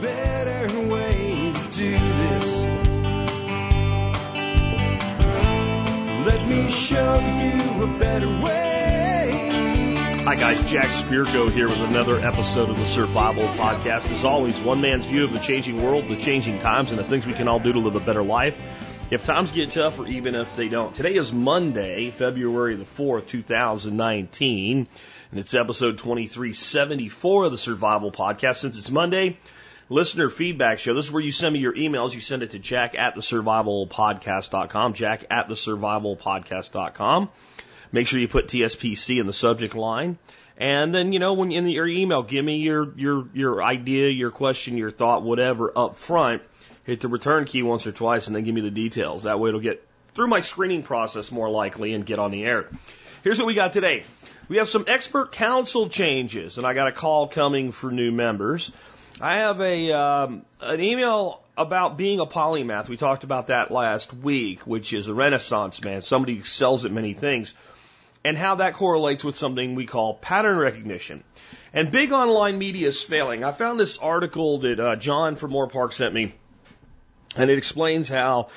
better way to do this. Let me show you a better way. Hi guys, Jack Spirko here with another episode of the Survival Podcast. As always, one man's view of the changing world, the changing times, and the things we can all do to live a better life. If times get tough or even if they don't. Today is Monday, February the 4th, 2019, and it's episode 2374 of the Survival Podcast. Since it's Monday, listener feedback show. This is where you send me your emails. You send it to jack at the survivalpodcast.com, jack at the survivalpodcast.com. Make sure you put TSPC in the subject line. And then, you know, when in your email, give me your, your, your idea, your question, your thought, whatever up front. Hit the return key once or twice and then give me the details. That way it'll get through my screening process more likely and get on the air. Here's what we got today. We have some expert council changes and I got a call coming for new members. I have a, um, an email about being a polymath. We talked about that last week, which is a renaissance man, somebody who excels at many things and how that correlates with something we call pattern recognition. And big online media is failing. I found this article that uh, John from Moore Park sent me, and it explains how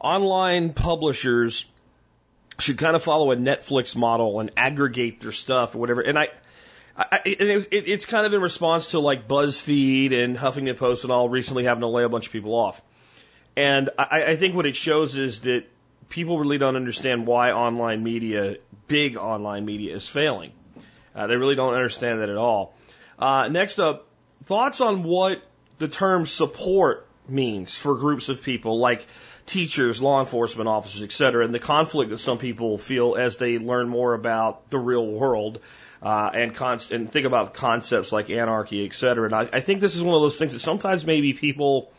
online publishers should kind of follow a Netflix model and aggregate their stuff or whatever. And I, I it, it, it's kind of in response to like BuzzFeed and Huffington Post and all recently having to lay a bunch of people off. And I, I think what it shows is that people really don't understand why online media, big online media, is failing. Uh, they really don't understand that at all. Uh, next up, thoughts on what the term support means for groups of people like teachers, law enforcement officers, et cetera, and the conflict that some people feel as they learn more about the real world. Uh, and, const- and think about concepts like anarchy, et cetera. And I, I think this is one of those things that sometimes maybe people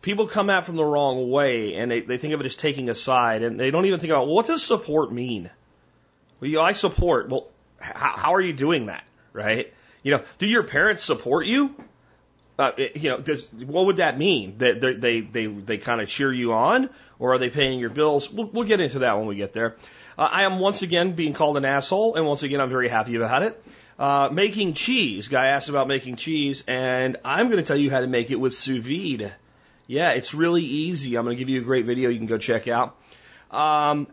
people come at from the wrong way and they, they think of it as taking a side and they don't even think about well, what does support mean? Well, you know, I support. Well, how, how are you doing that, right? You know, do your parents support you? Uh, you know, does, what would that mean? That they they they, they kind of cheer you on, or are they paying your bills? We'll, we'll get into that when we get there. Uh, I am once again being called an asshole, and once again I'm very happy about it. Uh, making cheese. Guy asked about making cheese, and I'm going to tell you how to make it with sous vide. Yeah, it's really easy. I'm going to give you a great video you can go check out. Um,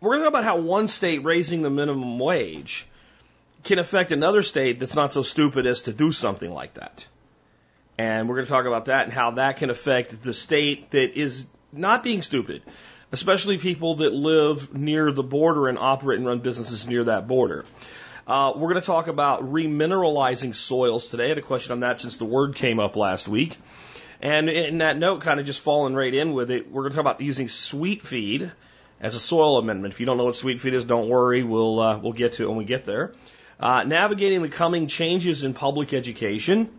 we're going to talk about how one state raising the minimum wage can affect another state that's not so stupid as to do something like that. And we're going to talk about that and how that can affect the state that is not being stupid, especially people that live near the border and operate and run businesses near that border. Uh, we're going to talk about remineralizing soils today. I had a question on that since the word came up last week. And in that note, kind of just falling right in with it, we're going to talk about using sweet feed as a soil amendment. If you don't know what sweet feed is, don't worry. We'll uh, we'll get to it when we get there. Uh, navigating the coming changes in public education,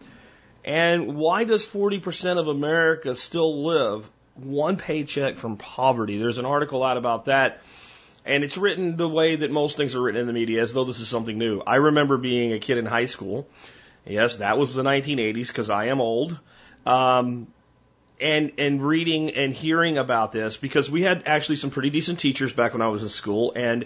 and why does 40% of America still live one paycheck from poverty? There's an article out about that. And it's written the way that most things are written in the media, as though this is something new. I remember being a kid in high school. Yes, that was the 1980s because I am old. Um, and and reading and hearing about this because we had actually some pretty decent teachers back when I was in school, and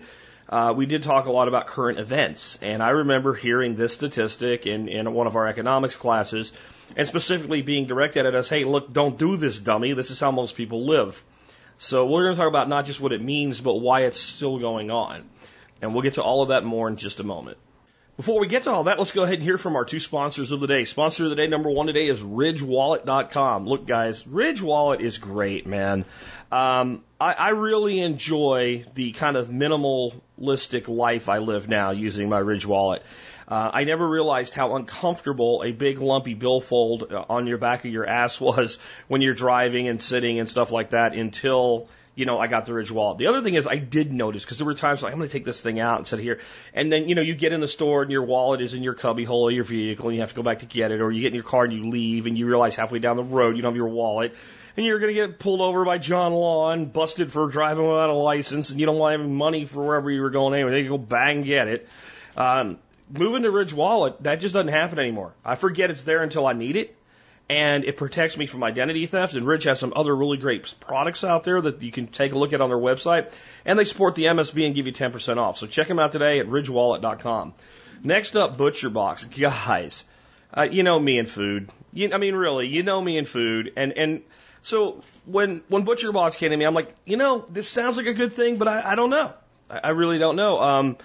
uh, we did talk a lot about current events. And I remember hearing this statistic in in one of our economics classes, and specifically being directed at us, "Hey, look, don't do this, dummy. This is how most people live." So we're going to talk about not just what it means, but why it's still going on. And we'll get to all of that more in just a moment. Before we get to all that, let's go ahead and hear from our two sponsors of the day. Sponsor of the day number one today is RidgeWallet.com. Look, guys, Ridge Wallet is great, man. Um, I, I really enjoy the kind of minimalistic life I live now using my Ridge Wallet. Uh, I never realized how uncomfortable a big lumpy billfold on your back of your ass was when you're driving and sitting and stuff like that until you know, I got the Ridge wallet. The other thing is I did notice because there were times like I'm going to take this thing out and sit here, and then you know you get in the store and your wallet is in your cubby hole of your vehicle and you have to go back to get it, or you get in your car and you leave and you realize halfway down the road you don't have your wallet. And you're going to get pulled over by John Law and busted for driving without a license, and you don't want any money for wherever you were going anyway. You go bang get it. Um, moving to Ridge Wallet, that just doesn't happen anymore. I forget it's there until I need it and it protects me from identity theft. And Ridge has some other really great products out there that you can take a look at on their website. And they support the MSB and give you 10% off. So check them out today at ridgewallet.com. Next up, ButcherBox. Guys, Uh, you know me and food. You, I mean, really, you know me and food, and and so when when Butcher Box came to me, I'm like, you know, this sounds like a good thing, but I, I don't know. I, I really don't know. Um,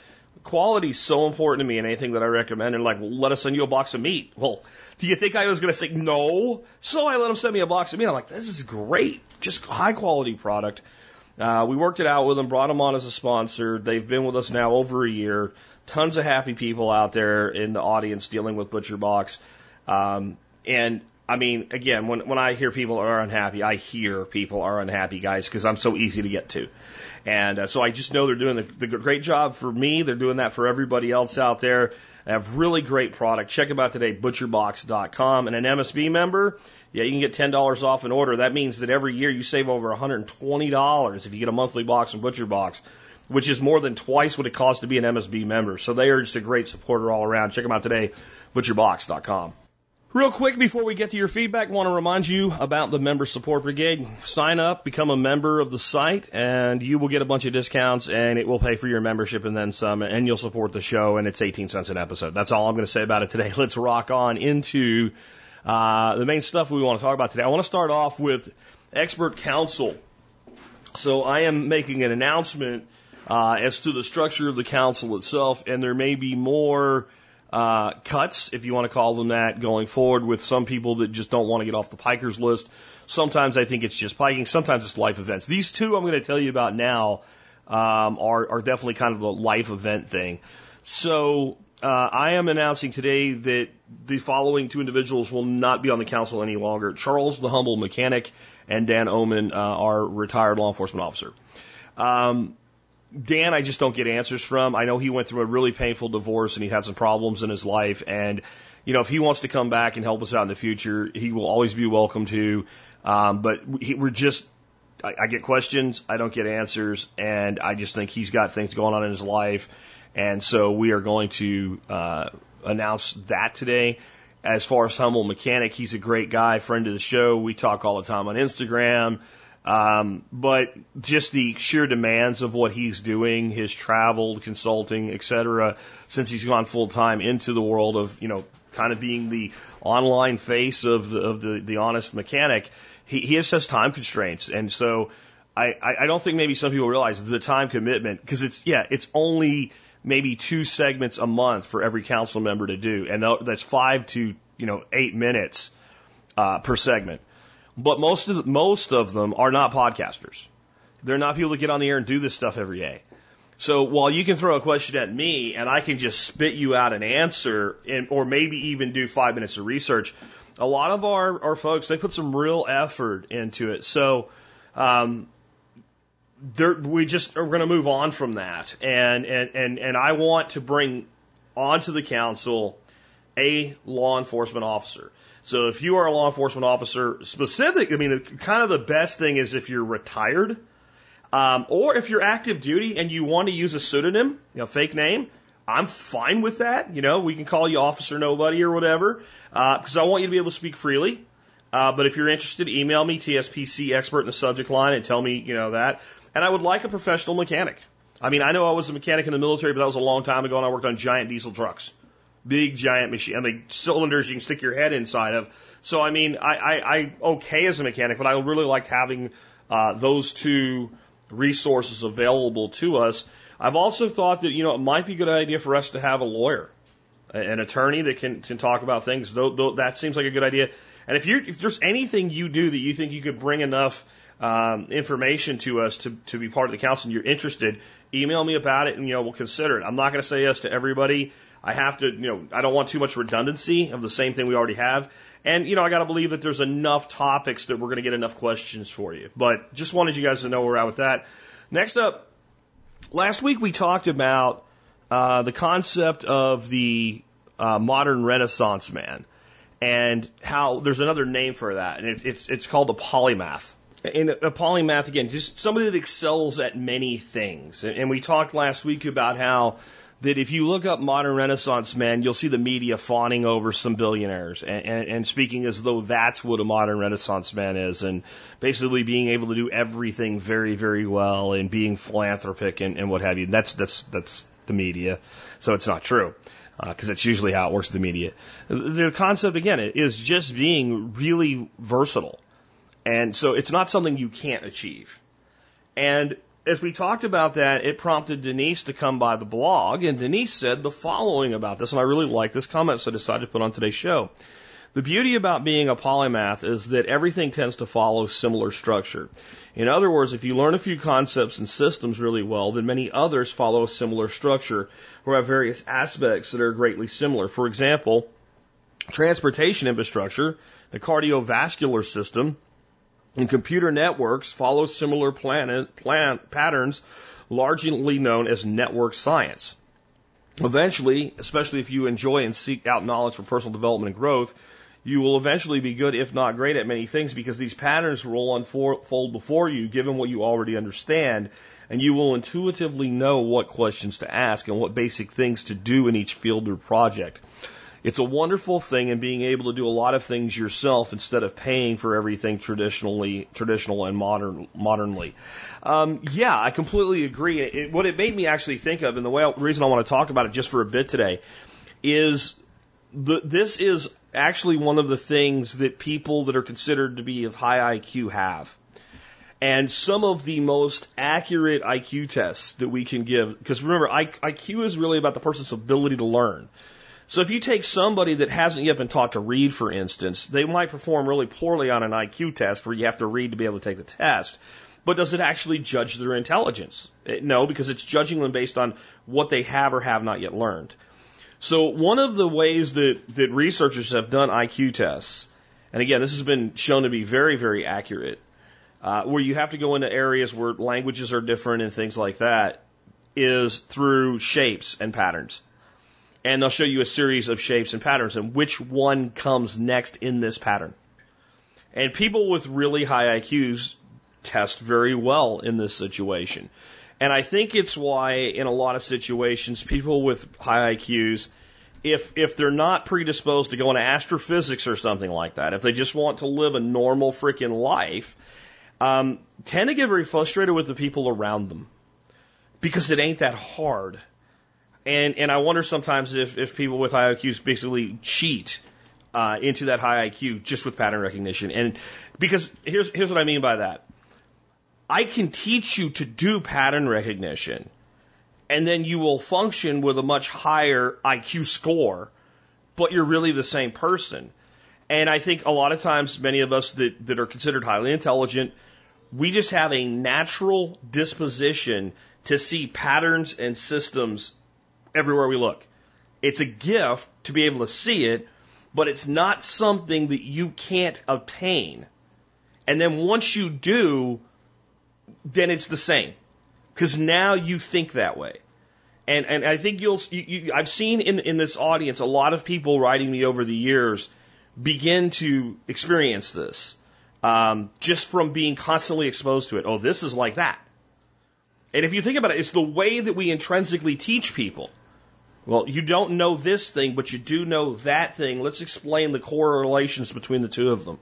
quality is so important to me in anything that I recommend. And like, well, let us send you a box of meat. Well, do you think I was going to say no? So I let them send me a box of meat. I'm like, this is great, just high quality product. Uh, we worked it out with them, brought them on as a sponsor. They've been with us now over a year. Tons of happy people out there in the audience dealing with Butcher Box. Um, and I mean, again, when when I hear people are unhappy, I hear people are unhappy, guys, because I'm so easy to get to. And uh, so I just know they're doing the, the great job for me. They're doing that for everybody else out there. They have really great product. Check them out today, butcherbox.com. And an MSB member, yeah, you can get $10 off an order. That means that every year you save over $120 if you get a monthly box from Butcher Box, which is more than twice what it costs to be an MSB member. So they are just a great supporter all around. Check them out today, butcherbox.com. Real quick before we get to your feedback, want to remind you about the Member Support Brigade. Sign up, become a member of the site, and you will get a bunch of discounts, and it will pay for your membership and then some, and you'll support the show, and it's 18 cents an episode. That's all I'm going to say about it today. Let's rock on into uh, the main stuff we want to talk about today. I want to start off with expert council. So I am making an announcement uh, as to the structure of the council itself, and there may be more uh, cuts, if you want to call them that, going forward with some people that just don't want to get off the pikers list. Sometimes I think it's just piking. Sometimes it's life events. These two I'm going to tell you about now um, are, are definitely kind of the life event thing. So uh, I am announcing today that the following two individuals will not be on the council any longer. Charles the Humble Mechanic and Dan Oman, uh, our retired law enforcement officer. Um, Dan, I just don't get answers from. I know he went through a really painful divorce and he had some problems in his life. And, you know, if he wants to come back and help us out in the future, he will always be welcome to. Um, but he, we're just, I, I get questions, I don't get answers, and I just think he's got things going on in his life. And so we are going to uh, announce that today. As far as Humble Mechanic, he's a great guy, friend of the show. We talk all the time on Instagram. Um, but just the sheer demands of what he's doing, his travel, consulting, et cetera, since he's gone full time into the world of, you know, kind of being the online face of the, of the, the honest mechanic, he, he just has time constraints. And so I, I don't think maybe some people realize the time commitment because it's, yeah, it's only maybe two segments a month for every council member to do. And that's five to, you know, eight minutes, uh, per segment. But most of most of them are not podcasters. They're not people that get on the air and do this stuff every day. So while you can throw a question at me and I can just spit you out an answer and, or maybe even do five minutes of research, a lot of our, our folks, they put some real effort into it. So, um, we just are going to move on from that. And, and, and, and I want to bring onto the council a law enforcement officer. So if you are a law enforcement officer, specific, I mean, kind of the best thing is if you're retired, um, or if you're active duty and you want to use a pseudonym, you know, fake name. I'm fine with that. You know, we can call you Officer Nobody or whatever, because uh, I want you to be able to speak freely. Uh, but if you're interested, email me TSPC expert in the subject line and tell me, you know, that. And I would like a professional mechanic. I mean, I know I was a mechanic in the military, but that was a long time ago, and I worked on giant diesel trucks big giant machine. I mean, cylinders you can stick your head inside of. So I mean, I, I, I okay as a mechanic, but I really liked having uh, those two resources available to us. I've also thought that you know it might be a good idea for us to have a lawyer, an attorney that can can talk about things. Though, though that seems like a good idea. And if you if there's anything you do that you think you could bring enough um, information to us to to be part of the council and you're interested, email me about it and you know we'll consider it. I'm not going to say yes to everybody. I have to, you know, I don't want too much redundancy of the same thing we already have. And, you know, I got to believe that there's enough topics that we're going to get enough questions for you. But just wanted you guys to know where we're at with that. Next up, last week we talked about uh, the concept of the uh, modern Renaissance man and how there's another name for that, and it's it's, it's called a polymath. And a polymath again, just somebody that excels at many things. And we talked last week about how that if you look up modern Renaissance men, you'll see the media fawning over some billionaires and, and, and, speaking as though that's what a modern Renaissance man is, and basically being able to do everything very, very well and being philanthropic and, and what have you. That's that's that's the media, so it's not true. Uh, because that's usually how it works the media. The concept, again, is just being really versatile. And so it's not something you can't achieve. And as we talked about that, it prompted Denise to come by the blog, and Denise said the following about this, and I really like this comment, so I decided to put on today's show. The beauty about being a polymath is that everything tends to follow similar structure. In other words, if you learn a few concepts and systems really well, then many others follow a similar structure or have various aspects that are greatly similar. For example, transportation infrastructure, the cardiovascular system, and computer networks follow similar planet, plan, patterns largely known as network science. Eventually, especially if you enjoy and seek out knowledge for personal development and growth, you will eventually be good, if not great, at many things because these patterns will unfold before you, given what you already understand, and you will intuitively know what questions to ask and what basic things to do in each field or project. It's a wonderful thing in being able to do a lot of things yourself instead of paying for everything traditionally, traditional and modern, modernly. Um, yeah, I completely agree. It, what it made me actually think of, and the way, reason I want to talk about it just for a bit today, is the, this is actually one of the things that people that are considered to be of high IQ have. And some of the most accurate IQ tests that we can give, because remember, IQ is really about the person's ability to learn. So if you take somebody that hasn't yet been taught to read, for instance, they might perform really poorly on an IQ test where you have to read to be able to take the test. But does it actually judge their intelligence? No, because it's judging them based on what they have or have not yet learned. So one of the ways that, that researchers have done IQ tests, and again, this has been shown to be very, very accurate, uh, where you have to go into areas where languages are different and things like that, is through shapes and patterns. And they'll show you a series of shapes and patterns and which one comes next in this pattern. And people with really high IQs test very well in this situation. And I think it's why in a lot of situations, people with high IQs, if, if they're not predisposed to go into astrophysics or something like that, if they just want to live a normal freaking life, um, tend to get very frustrated with the people around them because it ain't that hard. And, and I wonder sometimes if, if people with high IQs basically cheat uh, into that high IQ just with pattern recognition. And because here's, here's what I mean by that. I can teach you to do pattern recognition, and then you will function with a much higher IQ score, but you're really the same person. And I think a lot of times, many of us that, that are considered highly intelligent, we just have a natural disposition to see patterns and systems everywhere we look. It's a gift to be able to see it, but it's not something that you can't obtain. And then once you do, then it's the same because now you think that way. And, and I think you'll, you, you, I've seen in, in this audience a lot of people writing me over the years begin to experience this um, just from being constantly exposed to it. Oh, this is like that. And if you think about it, it's the way that we intrinsically teach people. Well, you don't know this thing, but you do know that thing. Let's explain the correlations between the two of them.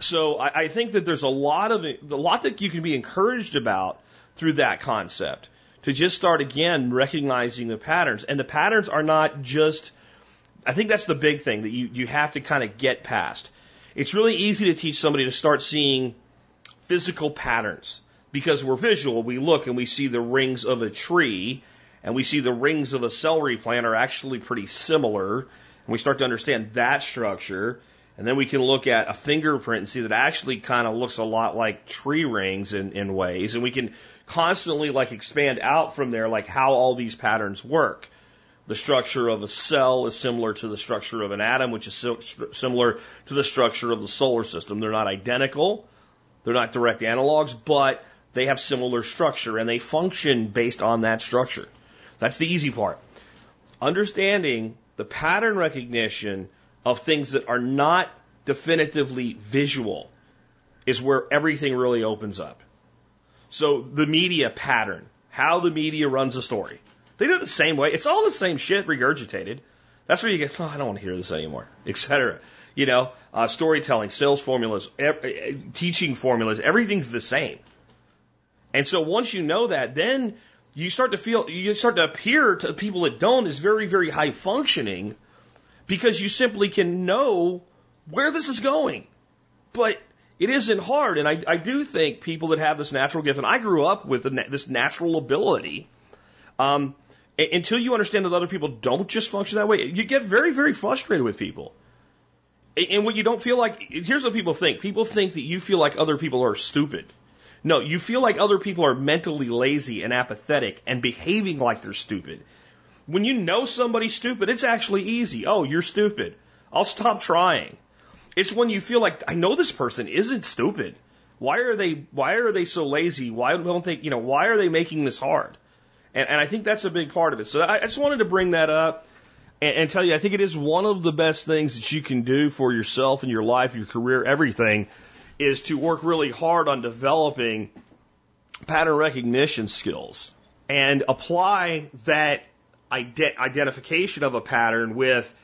So I, I think that there's a lot of a lot that you can be encouraged about through that concept to just start again recognizing the patterns. And the patterns are not just I think that's the big thing that you, you have to kind of get past. It's really easy to teach somebody to start seeing physical patterns because we're visual. We look and we see the rings of a tree and we see the rings of a celery plant are actually pretty similar. And we start to understand that structure. And then we can look at a fingerprint and see that actually kind of looks a lot like tree rings in, in ways. And we can constantly like expand out from there, like how all these patterns work. The structure of a cell is similar to the structure of an atom, which is similar to the structure of the solar system. They're not identical. They're not direct analogs, but they have similar structure and they function based on that structure. That's the easy part. Understanding the pattern recognition of things that are not definitively visual is where everything really opens up. So the media pattern, how the media runs a story. They do it the same way. It's all the same shit regurgitated. That's where you get, oh, I don't want to hear this anymore, etc. You know, uh, storytelling, sales formulas, e- teaching formulas, everything's the same. And so once you know that, then you start to feel, you start to appear to people that don't as very, very high functioning because you simply can know where this is going. But it isn't hard. And I, I do think people that have this natural gift, and I grew up with this natural ability, um, until you understand that other people don't just function that way, you get very, very frustrated with people. And what you don't feel like, here's what people think. People think that you feel like other people are stupid. No, you feel like other people are mentally lazy and apathetic and behaving like they're stupid. When you know somebody's stupid, it's actually easy. Oh, you're stupid. I'll stop trying. It's when you feel like I know this person isn't stupid. Why are they why are they so lazy? Why don't they you know why are they making this hard? And, and I think that's a big part of it. So I, I just wanted to bring that up and, and tell you I think it is one of the best things that you can do for yourself and your life, your career, everything, is to work really hard on developing pattern recognition skills and apply that ide- identification of a pattern with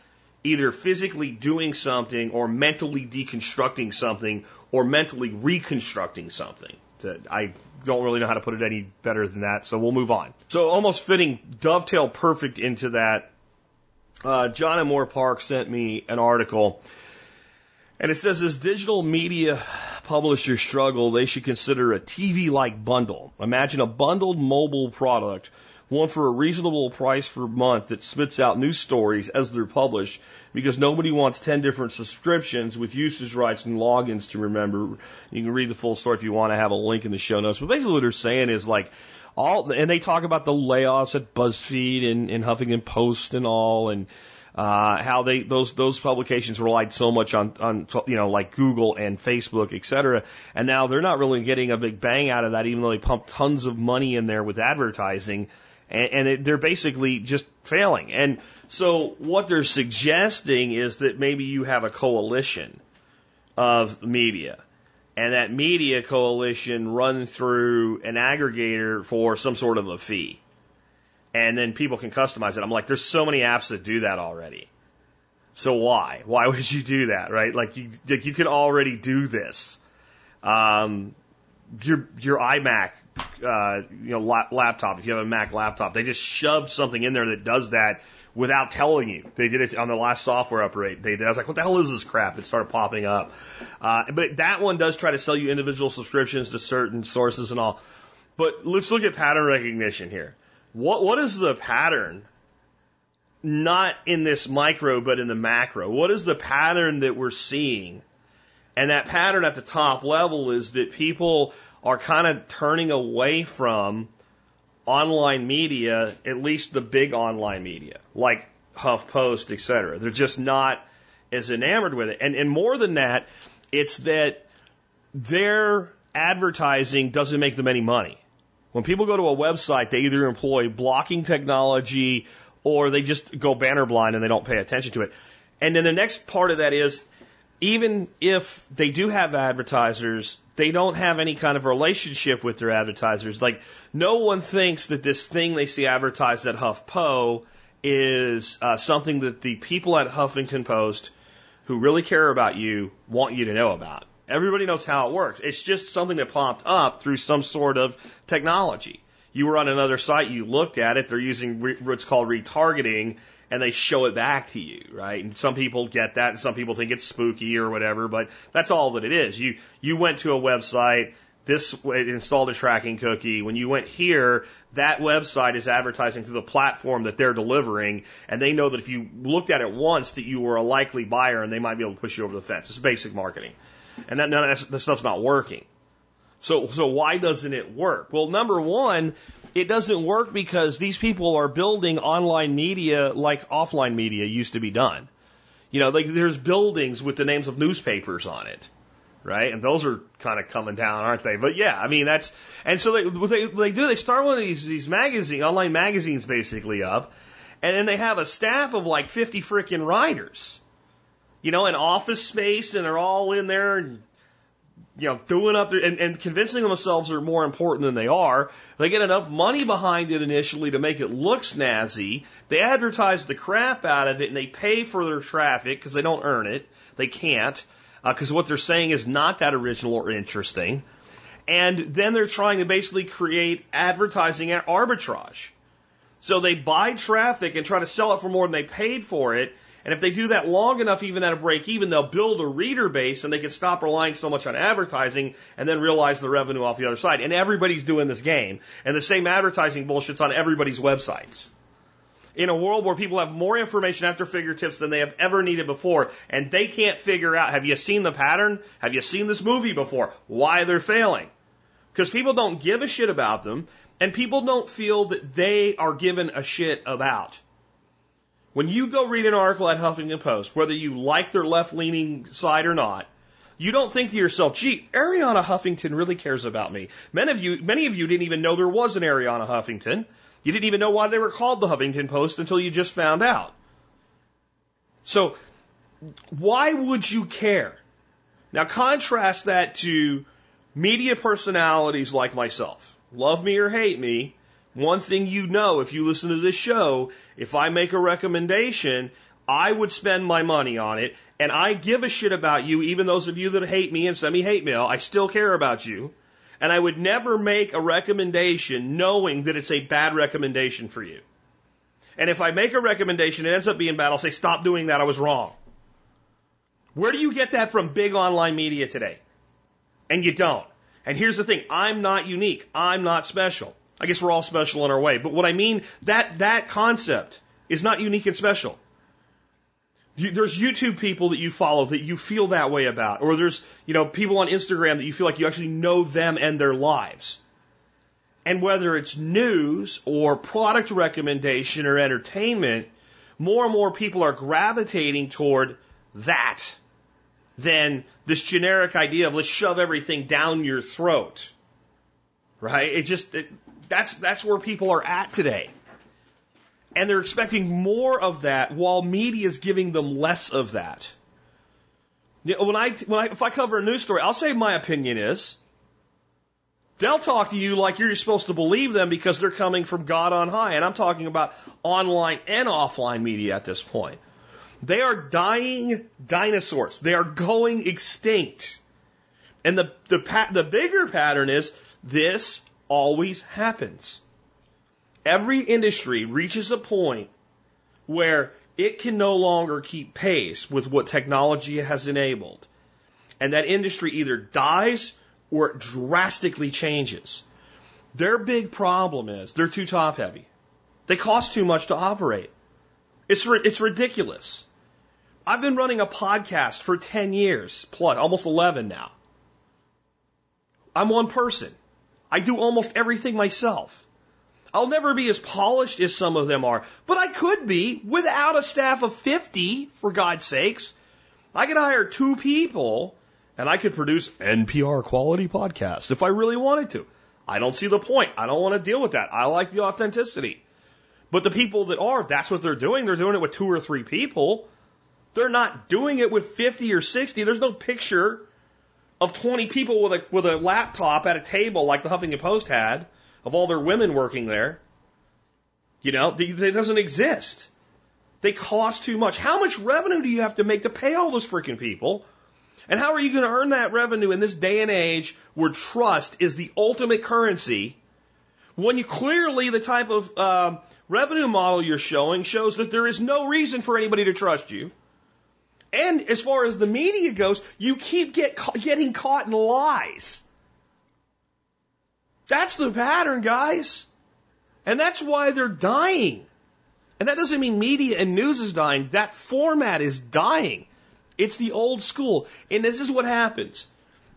either physically doing something or mentally deconstructing something or mentally reconstructing something. I don't really know how to put it any better than that, so we'll move on. So almost fitting dovetail perfect into that. Uh, John and Moore Park sent me an article, and it says as digital media publishers struggle, they should consider a TV-like bundle. Imagine a bundled mobile product one for a reasonable price per month that spits out new stories as they're published because nobody wants 10 different subscriptions with usage rights and logins to remember. You can read the full story if you want to have a link in the show notes. But basically what they're saying is like all, and they talk about the layoffs at BuzzFeed and, and Huffington Post and all and, uh, how they those those publications relied so much on on you know like Google and Facebook, et cetera, and now they're not really getting a big bang out of that, even though they pump tons of money in there with advertising. And, and it, they're basically just failing. And so what they're suggesting is that maybe you have a coalition of media, and that media coalition run through an aggregator for some sort of a fee, and then people can customize it. I'm like, there's so many apps that do that already. So why? Why would you do that, right? Like you, like you can already do this. Um, your your iMac uh, you know, lap, laptop, if you have a Mac laptop, they just shoved something in there that does that without telling you. They did it on the last software upgrade. They did. I was like, what the hell is this crap? It started popping up. Uh, but that one does try to sell you individual subscriptions to certain sources and all. But let's look at pattern recognition here. What, what is the pattern? Not in this micro, but in the macro. What is the pattern that we're seeing? And that pattern at the top level is that people are kind of turning away from online media, at least the big online media, like HuffPost, et cetera. They're just not as enamored with it. And, and more than that, it's that their advertising doesn't make them any money. When people go to a website, they either employ blocking technology or they just go banner blind and they don't pay attention to it. And then the next part of that is even if they do have advertisers, they don't have any kind of relationship with their advertisers. Like, no one thinks that this thing they see advertised at HuffPo is uh, something that the people at Huffington Post who really care about you want you to know about. Everybody knows how it works. It's just something that popped up through some sort of technology. You were on another site, you looked at it, they're using re- what's called retargeting, and they show it back to you, right? And some people get that, and some people think it's spooky or whatever, but that's all that it is. You you went to a website, this it installed a tracking cookie. When you went here, that website is advertising through the platform that they're delivering, and they know that if you looked at it once, that you were a likely buyer, and they might be able to push you over the fence. It's basic marketing, and that none of that stuff's not working. So so why doesn't it work? Well, number one, it doesn't work because these people are building online media like offline media used to be done. You know, like there's buildings with the names of newspapers on it, right? And those are kind of coming down, aren't they? But yeah, I mean that's and so they what they, they do they start one of these these magazine online magazines basically up, and then they have a staff of like 50 freaking writers, you know, an office space, and they're all in there and you know, doing up there and, and convincing themselves they're more important than they are. They get enough money behind it initially to make it look snazzy. They advertise the crap out of it and they pay for their traffic because they don't earn it. They can't because uh, what they're saying is not that original or interesting. And then they're trying to basically create advertising arbitrage. So they buy traffic and try to sell it for more than they paid for it. And if they do that long enough, even at a break even, they'll build a reader base and they can stop relying so much on advertising and then realize the revenue off the other side. And everybody's doing this game. And the same advertising bullshit's on everybody's websites. In a world where people have more information at their fingertips than they have ever needed before, and they can't figure out, have you seen the pattern? Have you seen this movie before? Why they're failing? Because people don't give a shit about them, and people don't feel that they are given a shit about. When you go read an article at Huffington Post, whether you like their left leaning side or not, you don't think to yourself, gee, Arianna Huffington really cares about me. Many of you, many of you didn't even know there was an Arianna Huffington. You didn't even know why they were called the Huffington Post until you just found out. So, why would you care? Now contrast that to media personalities like myself. Love me or hate me, one thing you know if you listen to this show, if I make a recommendation, I would spend my money on it, and I give a shit about you, even those of you that hate me and send me hate mail, I still care about you. And I would never make a recommendation knowing that it's a bad recommendation for you. And if I make a recommendation, it ends up being bad, I'll say, stop doing that, I was wrong. Where do you get that from big online media today? And you don't. And here's the thing, I'm not unique. I'm not special. I guess we're all special in our way. But what I mean, that, that concept is not unique and special. You, there's YouTube people that you follow that you feel that way about, or there's, you know, people on Instagram that you feel like you actually know them and their lives. And whether it's news or product recommendation or entertainment, more and more people are gravitating toward that than this generic idea of let's shove everything down your throat. Right? It just, it, that's, that's where people are at today. And they're expecting more of that while media is giving them less of that. When I, when I, if I cover a news story, I'll say my opinion is. They'll talk to you like you're supposed to believe them because they're coming from God on high. And I'm talking about online and offline media at this point. They are dying dinosaurs. They are going extinct. And the, the, the bigger pattern is this always happens. Every industry reaches a point where it can no longer keep pace with what technology has enabled. And that industry either dies or it drastically changes. Their big problem is they're too top heavy. They cost too much to operate. It's, it's ridiculous. I've been running a podcast for 10 years, plus almost 11 now. I'm one person. I do almost everything myself. I'll never be as polished as some of them are, but I could be without a staff of 50, for God's sakes. I could hire two people and I could produce NPR quality podcast if I really wanted to. I don't see the point. I don't want to deal with that. I like the authenticity. But the people that are, that's what they're doing. They're doing it with two or three people. They're not doing it with 50 or 60. There's no picture of 20 people with a, with a laptop at a table like the Huffington Post had, of all their women working there. You know, it doesn't exist. They cost too much. How much revenue do you have to make to pay all those freaking people? And how are you going to earn that revenue in this day and age where trust is the ultimate currency when you clearly the type of uh, revenue model you're showing shows that there is no reason for anybody to trust you? And as far as the media goes, you keep get, getting caught in lies. That's the pattern, guys. And that's why they're dying. And that doesn't mean media and news is dying. That format is dying. It's the old school. And this is what happens.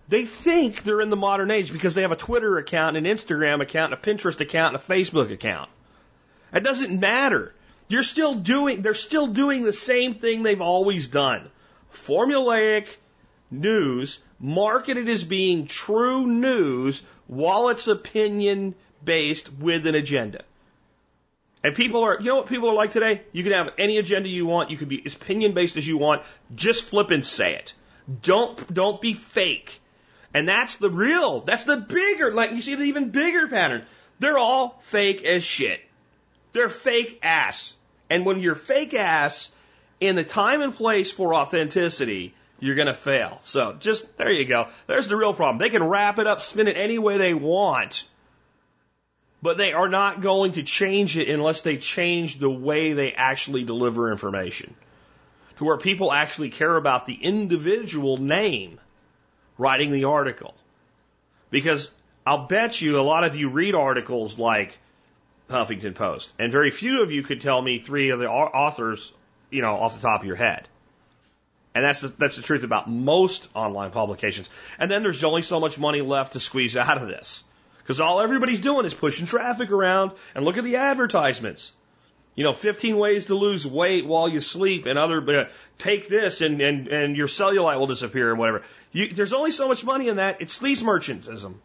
They think they're in the modern age because they have a Twitter account, an Instagram account, a Pinterest account, and a Facebook account. It doesn't matter. You're still doing, they're still doing the same thing they've always done. Formulaic news marketed as being true news while it's opinion based with an agenda. And people are, you know what people are like today? You can have any agenda you want. You can be as opinion based as you want. Just flip and say it. Don't, don't be fake. And that's the real, that's the bigger, like you see the even bigger pattern. They're all fake as shit. They're fake ass. And when you're fake ass in the time and place for authenticity, you're going to fail. So just there you go. There's the real problem. They can wrap it up, spin it any way they want, but they are not going to change it unless they change the way they actually deliver information to where people actually care about the individual name writing the article. Because I'll bet you a lot of you read articles like Huffington Post, and very few of you could tell me three of the authors, you know, off the top of your head. And that's the, that's the truth about most online publications. And then there's only so much money left to squeeze out of this. Because all everybody's doing is pushing traffic around and look at the advertisements. You know, 15 ways to lose weight while you sleep and other, uh, take this and, and, and your cellulite will disappear and whatever. You, there's only so much money in that. It's sleaze merchantism.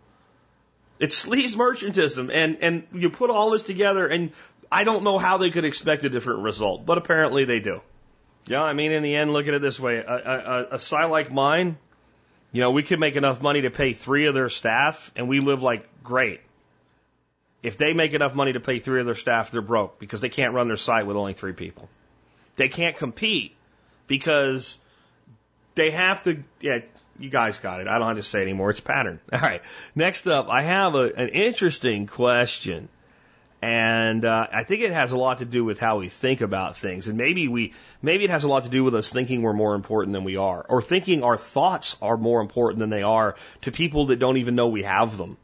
It's sleaze merchantism. And, and you put all this together and I don't know how they could expect a different result, but apparently they do. Yeah, I mean, in the end, look at it this way. A, a, a site like mine, you know, we could make enough money to pay three of their staff and we live like great. If they make enough money to pay three of their staff, they're broke because they can't run their site with only three people. They can't compete because they have to. Yeah, you guys got it. I don't have to say anymore. It's pattern. All right. Next up, I have a, an interesting question. And uh, I think it has a lot to do with how we think about things, and maybe we, maybe it has a lot to do with us thinking we're more important than we are, or thinking our thoughts are more important than they are to people that don't even know we have them.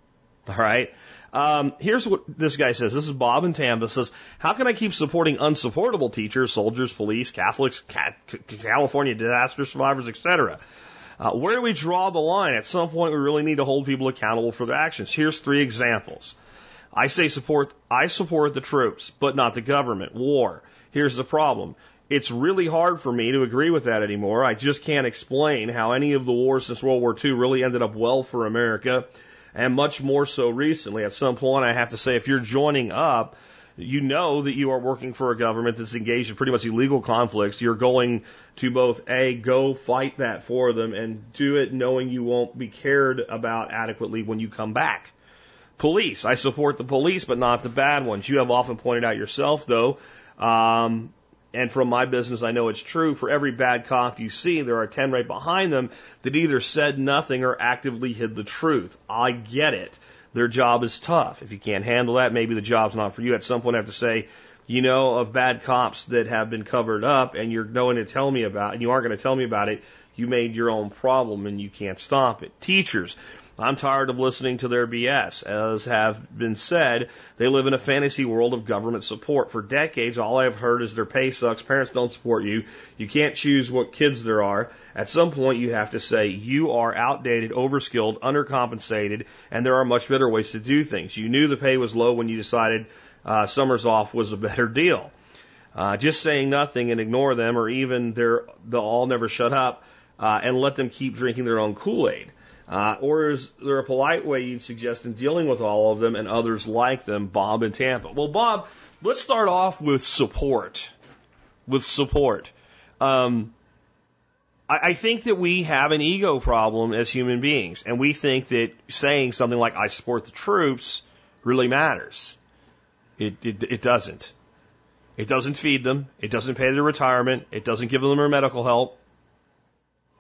All right. Um, here's what this guy says. This is Bob in Tampa. Says, how can I keep supporting unsupportable teachers, soldiers, police, Catholics, California disaster survivors, etc.? Uh, where do we draw the line? At some point, we really need to hold people accountable for their actions. Here's three examples. I say support. I support the troops, but not the government. War. Here's the problem. It's really hard for me to agree with that anymore. I just can't explain how any of the wars since World War II really ended up well for America and much more so recently. At some point, I have to say, if you're joining up, you know that you are working for a government that's engaged in pretty much illegal conflicts. You're going to both A, go fight that for them, and do it knowing you won't be cared about adequately when you come back. Police. I support the police, but not the bad ones. You have often pointed out yourself, though, um, and from my business, I know it's true. For every bad cop you see, there are 10 right behind them that either said nothing or actively hid the truth. I get it. Their job is tough. If you can't handle that, maybe the job's not for you. At some point, I have to say, you know of bad cops that have been covered up and you're going to tell me about, and you aren't going to tell me about it. You made your own problem and you can't stop it. Teachers, I'm tired of listening to their BS. As have been said, they live in a fantasy world of government support. For decades, all I've heard is their pay sucks, parents don't support you, you can't choose what kids there are. At some point, you have to say, you are outdated, overskilled, undercompensated, and there are much better ways to do things. You knew the pay was low when you decided uh, summers off was a better deal. Uh, just saying nothing and ignore them, or even they're, they'll all never shut up, uh, and let them keep drinking their own Kool-Aid. Uh, or is there a polite way you'd suggest in dealing with all of them and others like them, Bob and Tampa? Well, Bob, let's start off with support. With support. Um, I, I think that we have an ego problem as human beings, and we think that saying something like, I support the troops, really matters. It, it, it doesn't. It doesn't feed them. It doesn't pay their retirement. It doesn't give them their medical help.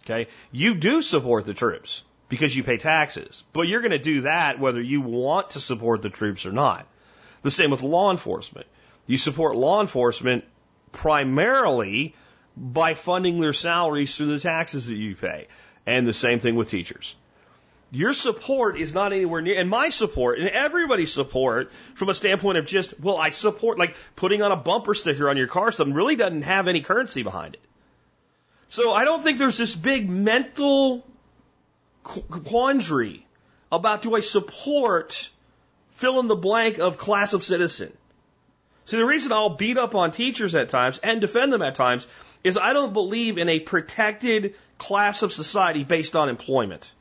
Okay? You do support the troops because you pay taxes. But you're going to do that whether you want to support the troops or not. The same with law enforcement. You support law enforcement primarily by funding their salaries through the taxes that you pay. And the same thing with teachers. Your support is not anywhere near, and my support, and everybody's support from a standpoint of just, well, I support, like putting on a bumper sticker on your car, something really doesn't have any currency behind it. So I don't think there's this big mental quandary about do I support fill in the blank of class of citizen. See, the reason I'll beat up on teachers at times and defend them at times is I don't believe in a protected class of society based on employment.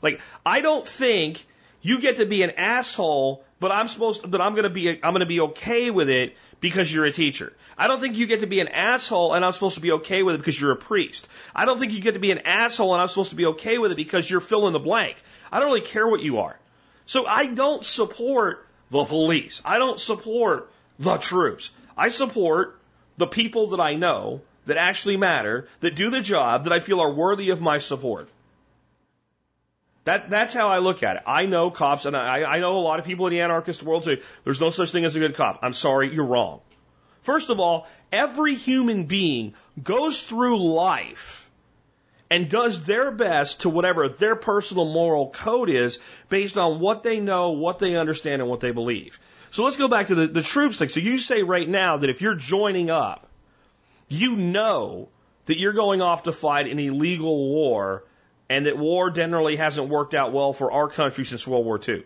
Like, I don't think you get to be an asshole, but I'm supposed, but I'm gonna be, I'm gonna be okay with it because you're a teacher. I don't think you get to be an asshole and I'm supposed to be okay with it because you're a priest. I don't think you get to be an asshole and I'm supposed to be okay with it because you're fill in the blank. I don't really care what you are. So I don't support the police. I don't support the troops. I support the people that I know that actually matter, that do the job, that I feel are worthy of my support. That, that's how I look at it. I know cops, and I, I know a lot of people in the anarchist world say there's no such thing as a good cop. I'm sorry, you're wrong. First of all, every human being goes through life and does their best to whatever their personal moral code is based on what they know, what they understand, and what they believe. So let's go back to the, the troops thing. So you say right now that if you're joining up, you know that you're going off to fight an illegal war and that war generally hasn't worked out well for our country since World War II.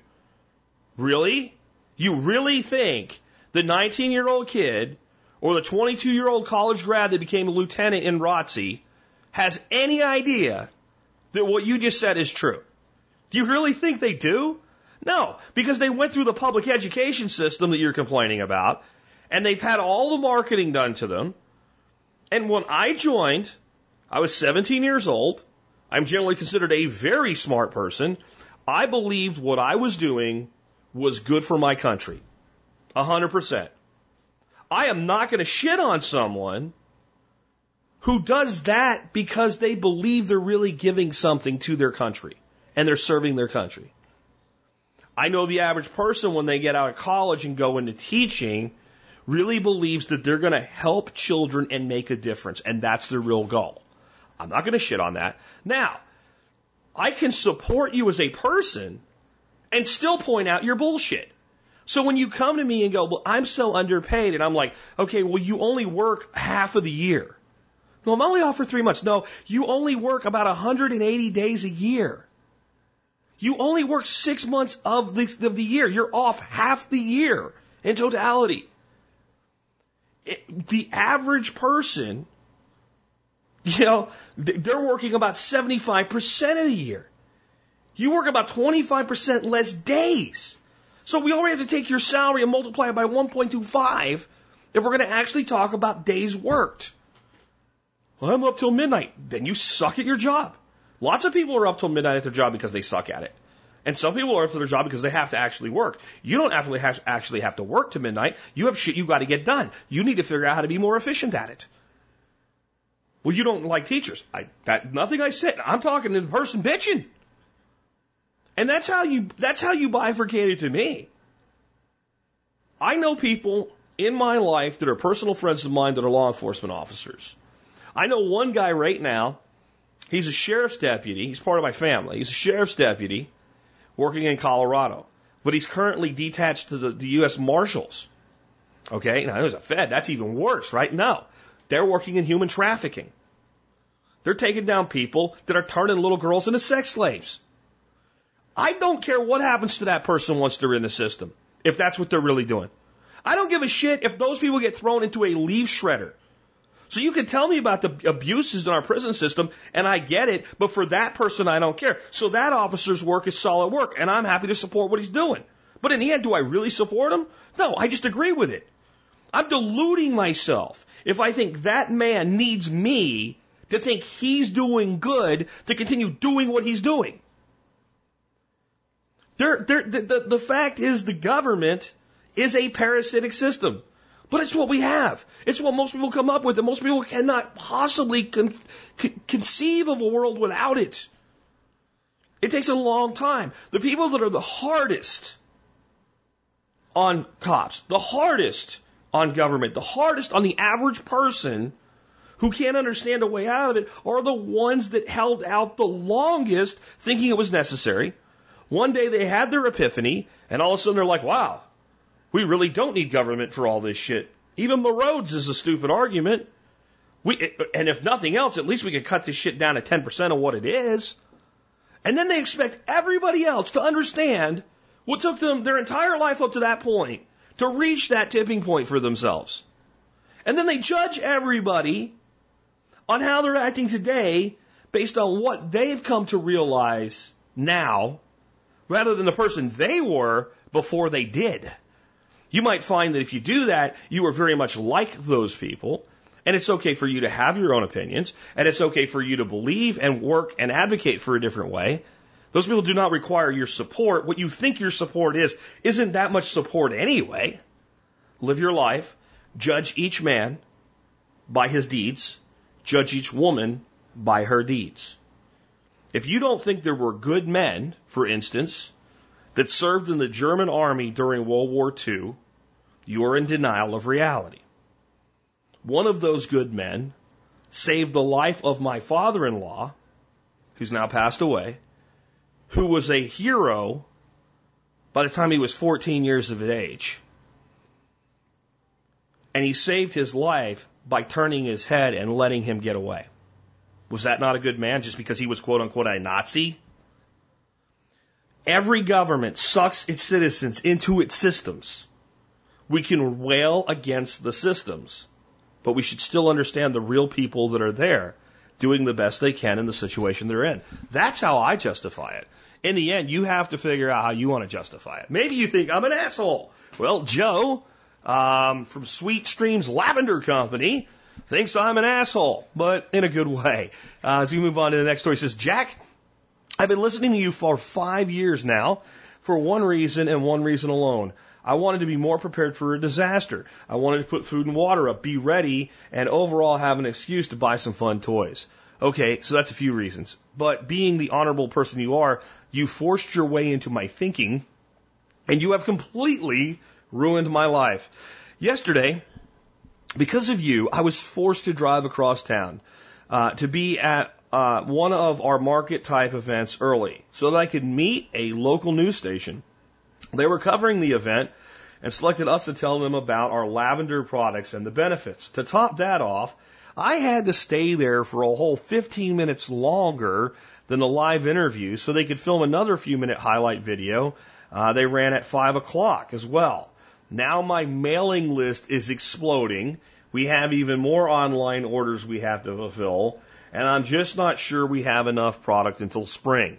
Really? You really think the 19 year old kid or the 22 year old college grad that became a lieutenant in ROTC has any idea that what you just said is true? Do you really think they do? No, because they went through the public education system that you're complaining about, and they've had all the marketing done to them. And when I joined, I was 17 years old. I'm generally considered a very smart person. I believed what I was doing was good for my country. Hundred percent. I am not going to shit on someone who does that because they believe they're really giving something to their country and they're serving their country. I know the average person when they get out of college and go into teaching really believes that they're going to help children and make a difference, and that's their real goal. I'm not going to shit on that. Now, I can support you as a person and still point out your bullshit. So when you come to me and go, well, I'm so underpaid, and I'm like, okay, well, you only work half of the year. No, I'm only off for three months. No, you only work about 180 days a year. You only work six months of the, of the year. You're off half the year in totality. It, the average person you know, they're working about 75% of the year. You work about 25% less days. So we already have to take your salary and multiply it by 1.25 if we're going to actually talk about days worked. Well, I'm up till midnight. Then you suck at your job. Lots of people are up till midnight at their job because they suck at it. And some people are up to their job because they have to actually work. You don't actually have, actually have to work to midnight. You have shit you got to get done. You need to figure out how to be more efficient at it. Well, you don't like teachers. I, that, nothing I said. I'm talking to the person bitching. And that's how you, that's how you bifurcate it to me. I know people in my life that are personal friends of mine that are law enforcement officers. I know one guy right now. He's a sheriff's deputy. He's part of my family. He's a sheriff's deputy working in Colorado, but he's currently detached to the, the U.S. Marshals. Okay. Now, there's a Fed. That's even worse, right? No. They're working in human trafficking. They're taking down people that are turning little girls into sex slaves. I don't care what happens to that person once they're in the system, if that's what they're really doing. I don't give a shit if those people get thrown into a leaf shredder. So you can tell me about the abuses in our prison system, and I get it, but for that person, I don't care. So that officer's work is solid work, and I'm happy to support what he's doing. But in the end, do I really support him? No, I just agree with it. I'm deluding myself if I think that man needs me to think he's doing good to continue doing what he's doing. The, the, the fact is the government is a parasitic system. But it's what we have. It's what most people come up with, and most people cannot possibly con- con- conceive of a world without it. It takes a long time. The people that are the hardest on cops, the hardest on government, the hardest on the average person who can't understand a way out of it are the ones that held out the longest thinking it was necessary. One day they had their epiphany, and all of a sudden they're like, wow, we really don't need government for all this shit. Even roads is a stupid argument. We, and if nothing else, at least we could cut this shit down to 10% of what it is. And then they expect everybody else to understand what took them their entire life up to that point to reach that tipping point for themselves. And then they judge everybody on how they're acting today based on what they've come to realize now rather than the person they were before they did. You might find that if you do that, you are very much like those people. And it's okay for you to have your own opinions. And it's okay for you to believe and work and advocate for a different way. Those people do not require your support. What you think your support is, isn't that much support anyway. Live your life. Judge each man by his deeds judge each woman by her deeds. If you don't think there were good men, for instance, that served in the German army during World War II, you are in denial of reality. One of those good men saved the life of my father in law, who's now passed away, who was a hero by the time he was 14 years of age. And he saved his life by turning his head and letting him get away. Was that not a good man just because he was quote unquote a Nazi? Every government sucks its citizens into its systems. We can wail against the systems, but we should still understand the real people that are there doing the best they can in the situation they're in. That's how I justify it. In the end, you have to figure out how you want to justify it. Maybe you think I'm an asshole. Well, Joe um, from Sweet Streams Lavender Company thinks I'm an asshole, but in a good way. Uh, as we move on to the next story, says Jack, I've been listening to you for five years now for one reason and one reason alone. I wanted to be more prepared for a disaster. I wanted to put food and water up, be ready, and overall have an excuse to buy some fun toys. Okay, so that's a few reasons. But being the honorable person you are, you forced your way into my thinking, and you have completely ruined my life. Yesterday, because of you, I was forced to drive across town uh, to be at uh, one of our market type events early so that I could meet a local news station. They were covering the event and selected us to tell them about our lavender products and the benefits. To top that off, I had to stay there for a whole 15 minutes longer than the live interview so they could film another few minute highlight video. Uh, they ran at 5 o'clock as well. Now my mailing list is exploding. We have even more online orders we have to fulfill, and I'm just not sure we have enough product until spring.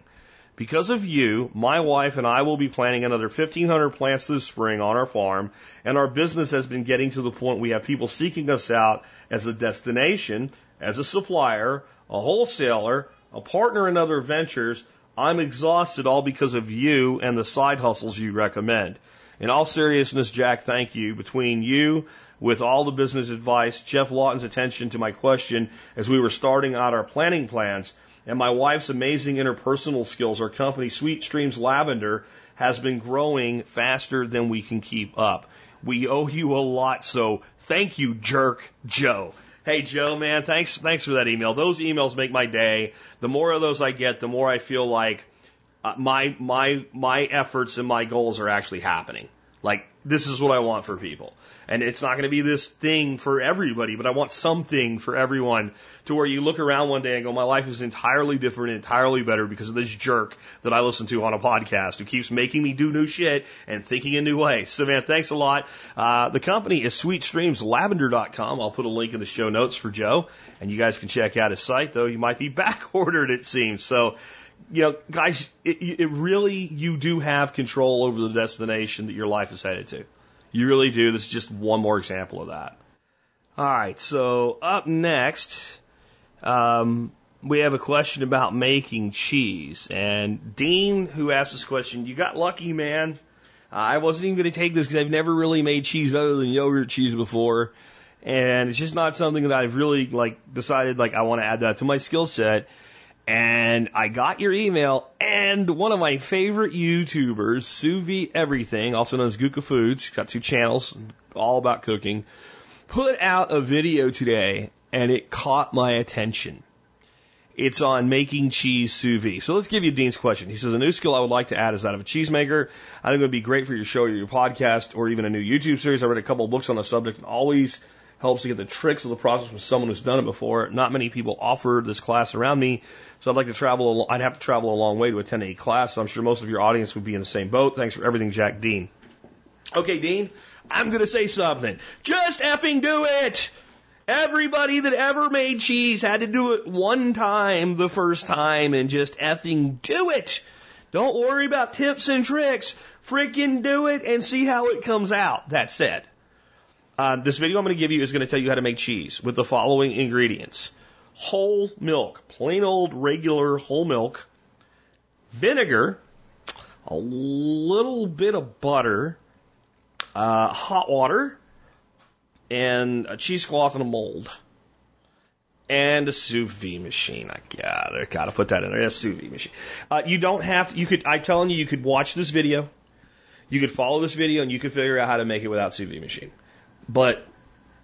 Because of you, my wife and I will be planting another 1,500 plants this spring on our farm, and our business has been getting to the point we have people seeking us out as a destination, as a supplier, a wholesaler, a partner in other ventures. I'm exhausted all because of you and the side hustles you recommend. In all seriousness, Jack, thank you. Between you, with all the business advice, Geoff Lawton's attention to my question as we were starting out our planning plans, and my wife's amazing interpersonal skills, our company, Sweet Streams Lavender, has been growing faster than we can keep up. We owe you a lot, so thank you, jerk Joe. Hey Joe, man, thanks thanks for that email. Those emails make my day. The more of those I get, the more I feel like uh, my my my efforts and my goals are actually happening. Like this is what I want for people. And it's not going to be this thing for everybody, but I want something for everyone to where you look around one day and go, my life is entirely different, entirely better because of this jerk that I listen to on a podcast who keeps making me do new shit and thinking in new ways. So man, thanks a lot. Uh, the company is sweetstreamslavender.com. I'll put a link in the show notes for Joe and you guys can check out his site, though you might be back ordered, it seems. So you know, guys, it, it really, you do have control over the destination that your life is headed to. You really do. This is just one more example of that. All right, so up next, um, we have a question about making cheese. And Dean, who asked this question, you got lucky, man. Uh, I wasn't even going to take this because I've never really made cheese other than yogurt cheese before. And it's just not something that I've really like decided like I want to add that to my skill set. And I got your email, and one of my favorite YouTubers, Sous Vide Everything, also known as Guga Foods, got two channels, all about cooking, put out a video today, and it caught my attention. It's on making cheese sous vide. So let's give you Dean's question. He says, a new skill I would like to add is that of a cheesemaker. I think it would be great for your show or your podcast or even a new YouTube series. I read a couple of books on the subject and always helps to get the tricks of the process from someone who's done it before. Not many people offer this class around me, so I'd like to travel. I'd have to travel a long way to attend a class. So I'm sure most of your audience would be in the same boat. Thanks for everything, Jack Dean. Okay, Dean, I'm to say something. Just effing do it. Everybody that ever made cheese had to do it one time the first time and just effing do it. Don't worry about tips and tricks. Freaking do it and see how it comes out. That said, uh, this video I'm going to give you is going to tell you how to make cheese with the following ingredients whole milk, plain old regular whole milk, vinegar, a little bit of butter, uh, hot water, and a cheesecloth and a mold. and a sous vide machine. I gotta gotta put that in there. A sous vide machine. Uh, you don't have to, you could. I'm telling you, you could watch this video. You could follow this video and you could figure out how to make it without sous vide machine. But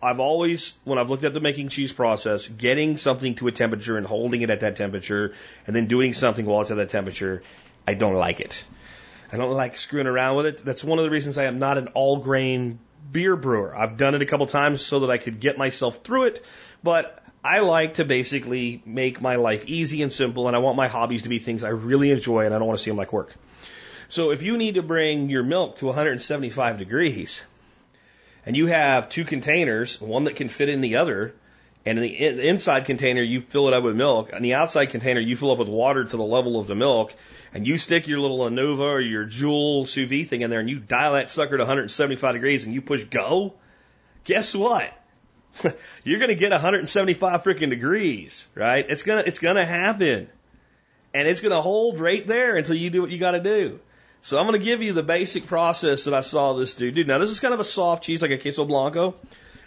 I've always, when I've looked at the making cheese process, getting something to a temperature and holding it at that temperature, and then doing something while it's at that temperature, I don't like it. I don't like screwing around with it. That's one of the reasons I am not an all grain beer brewer. I've done it a couple times so that I could get myself through it, but I like to basically make my life easy and simple, and I want my hobbies to be things I really enjoy, and I don't want to see them like work. So if you need to bring your milk to 175 degrees, and you have two containers, one that can fit in the other, and in the inside container you fill it up with milk, and the outside container you fill up with water to the level of the milk, and you stick your little Anova or your Joule sous vide thing in there, and you dial that sucker to 175 degrees, and you push go. Guess what? You're gonna get 175 freaking degrees, right? It's gonna it's gonna happen, and it's gonna hold right there until you do what you got to do. So I'm going to give you the basic process that I saw this dude do. Now this is kind of a soft cheese, like a queso blanco,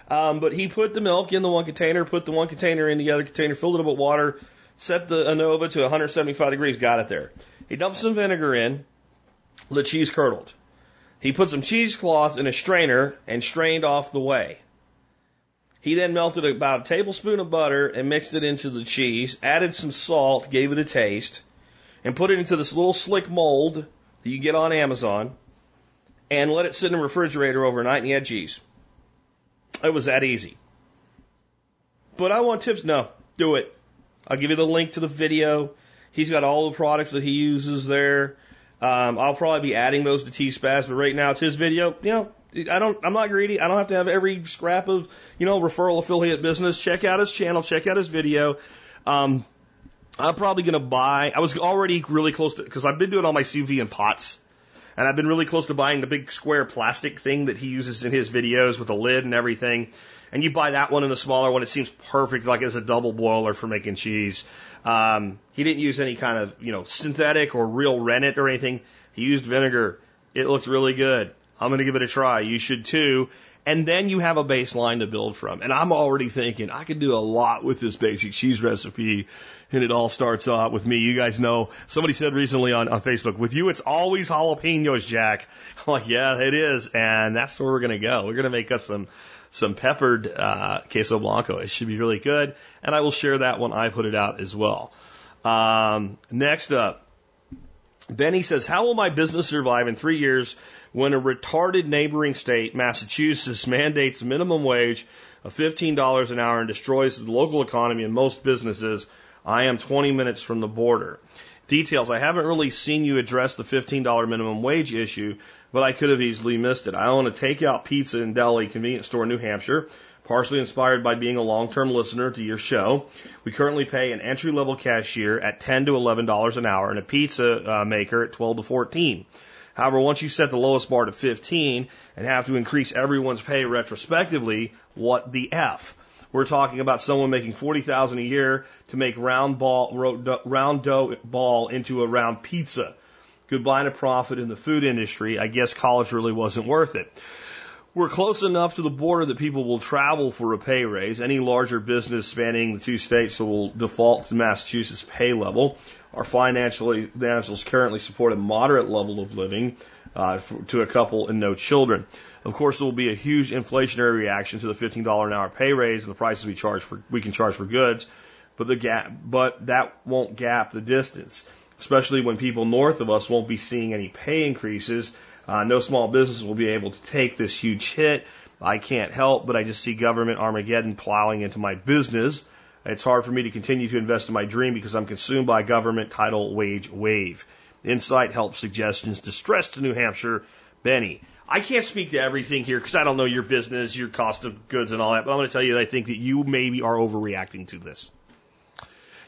um, but he put the milk in the one container, put the one container in the other container, filled it up with water, set the ANOVA to 175 degrees, got it there. He dumped some vinegar in, the cheese curdled. He put some cheesecloth in a strainer and strained off the whey. He then melted about a tablespoon of butter and mixed it into the cheese, added some salt, gave it a taste, and put it into this little slick mold that you get on Amazon and let it sit in the refrigerator overnight and you had cheese. It was that easy. But I want tips. No, do it. I'll give you the link to the video. He's got all the products that he uses there. Um, I'll probably be adding those to T-Spaz, but right now it's his video. You know, I don't, I'm not greedy. I don't have to have every scrap of, you know, referral affiliate business. Check out his channel, check out his video. Um, I'm probably going to buy. I was already really close to because I've been doing all my sous vide in pots, and I've been really close to buying the big square plastic thing that he uses in his videos with a lid and everything. And you buy that one and the smaller one. It seems perfect, like as a double boiler for making cheese. Um, he didn't use any kind of you know synthetic or real rennet or anything. He used vinegar. It looked really good. I'm going to give it a try. You should too. And then you have a baseline to build from. And I'm already thinking I could do a lot with this basic cheese recipe and it all starts off with me. You guys know, somebody said recently on, on Facebook, with you, it's always jalapenos, Jack. I'm like, yeah, it is. And that's where we're going to go. We're going to make us some, some peppered, uh, queso blanco. It should be really good. And I will share that when I put it out as well. Um, next up, Benny says, how will my business survive in three years when a retarded neighboring state, Massachusetts, mandates minimum wage of $15 an hour and destroys the local economy and most businesses I am 20 minutes from the border. Details. I haven't really seen you address the $15 minimum wage issue, but I could have easily missed it. I own a takeout pizza and deli convenience store in New Hampshire, partially inspired by being a long-term listener to your show. We currently pay an entry-level cashier at 10 to $11 an hour and a pizza uh, maker at 12 to 14. However, once you set the lowest bar to 15 and have to increase everyone's pay retrospectively, what the F? We're talking about someone making 40,000 a year to make round ball, round dough ball into a round pizza. Goodbye to profit in the food industry. I guess college really wasn't worth it. We're close enough to the border that people will travel for a pay raise. Any larger business spanning the two states will default to Massachusetts pay level. Our financially, financials currently support a moderate level of living uh, for, to a couple and no children. Of course, there will be a huge inflationary reaction to the $15 an hour pay raise and the prices we charge for we can charge for goods, but the gap but that won't gap the distance, especially when people north of us won't be seeing any pay increases. Uh, no small business will be able to take this huge hit. I can't help, but I just see government Armageddon plowing into my business. It's hard for me to continue to invest in my dream because I'm consumed by government title wage wave. Insight, help, suggestions, distress to New Hampshire, Benny. I can't speak to everything here because I don't know your business, your cost of goods, and all that. But I'm going to tell you that I think that you maybe are overreacting to this.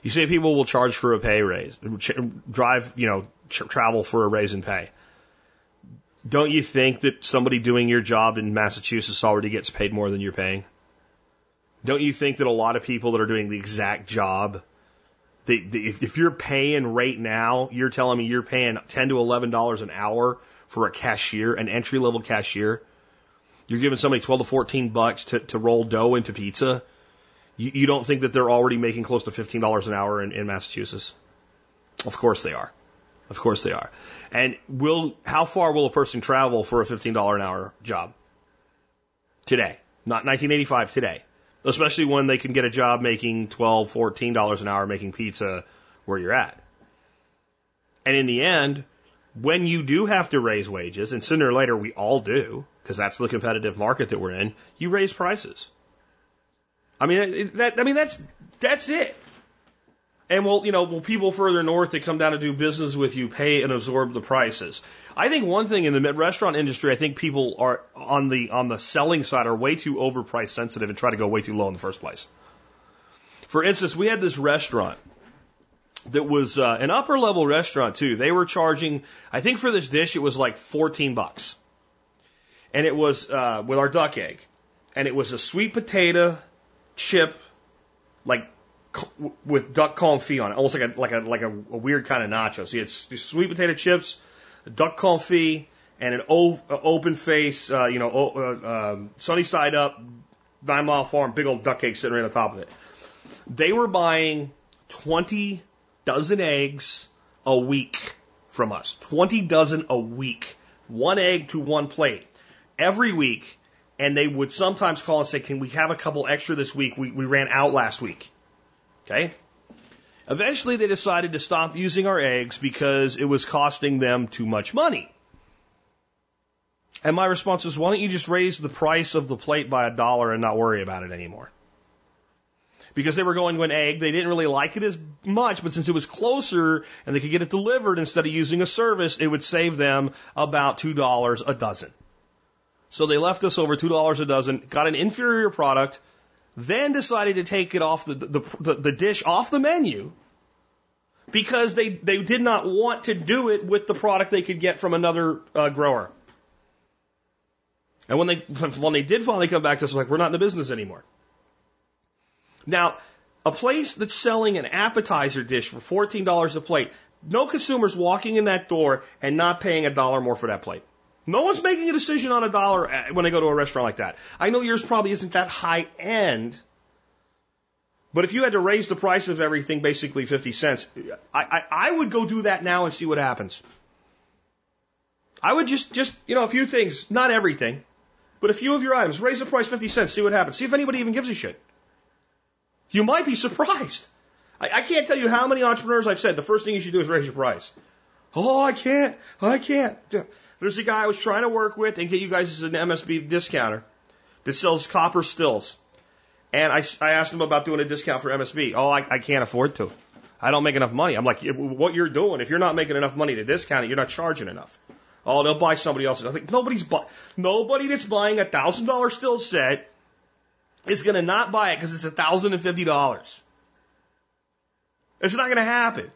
You say people will charge for a pay raise, drive, you know, travel for a raise in pay. Don't you think that somebody doing your job in Massachusetts already gets paid more than you're paying? Don't you think that a lot of people that are doing the exact job, they, they, if, if you're paying right now, you're telling me you're paying ten to eleven dollars an hour for a cashier, an entry level cashier. You're giving somebody 12 to 14 bucks to, to roll dough into pizza. You, you don't think that they're already making close to $15 an hour in, in Massachusetts? Of course they are. Of course they are. And will, how far will a person travel for a $15 an hour job? Today. Not 1985, today. Especially when they can get a job making 12, 14 dollars an hour making pizza where you're at. And in the end, when you do have to raise wages, and sooner or later we all do, because that's the competitive market that we're in, you raise prices. I mean, that, I mean, that's, that's it. And will, you know, will people further north that come down to do business with you pay and absorb the prices? I think one thing in the restaurant industry, I think people are on the, on the selling side are way too overpriced sensitive and try to go way too low in the first place. For instance, we had this restaurant that was uh, an upper level restaurant too. They were charging, I think for this dish, it was like 14 bucks. And it was, uh, with our duck egg. And it was a sweet potato chip, like with duck confit on it, almost like a like a like a, a weird kind of nacho. So you had sweet potato chips, duck confit, and an ov- open face, uh, you know, uh, um, sunny side up, nine mile farm, big old duck cake sitting right on top of it. They were buying twenty dozen eggs a week from us. Twenty dozen a week, one egg to one plate every week. And they would sometimes call and say, "Can we have a couple extra this week? We we ran out last week." Okay? Eventually, they decided to stop using our eggs because it was costing them too much money. And my response was, why don't you just raise the price of the plate by a dollar and not worry about it anymore? Because they were going to an egg, they didn't really like it as much, but since it was closer and they could get it delivered instead of using a service, it would save them about $2 a dozen. So they left us over $2 a dozen, got an inferior product, then decided to take it off the, the, the, the dish off the menu because they, they did not want to do it with the product they could get from another uh, grower. And when they when they did finally come back to us, like we're not in the business anymore. Now, a place that's selling an appetizer dish for fourteen dollars a plate, no consumer's walking in that door and not paying a dollar more for that plate. No one's making a decision on a dollar when they go to a restaurant like that. I know yours probably isn't that high end, but if you had to raise the price of everything basically 50 cents, I, I, I would go do that now and see what happens. I would just, just, you know, a few things, not everything, but a few of your items, raise the price 50 cents, see what happens. See if anybody even gives a shit. You might be surprised. I, I can't tell you how many entrepreneurs I've said the first thing you should do is raise your price. Oh, I can't. I can't. There's a guy I was trying to work with and get you guys as an MSB discounter that sells copper stills. And I, I asked him about doing a discount for MSB. Oh, I, I can't afford to. I don't make enough money. I'm like, what you're doing, if you're not making enough money to discount it, you're not charging enough. Oh, they'll buy somebody else's. I think nobody's bu- nobody that's buying a thousand dollar still set is going to not buy it because it's a thousand and fifty dollars. It's not going to happen.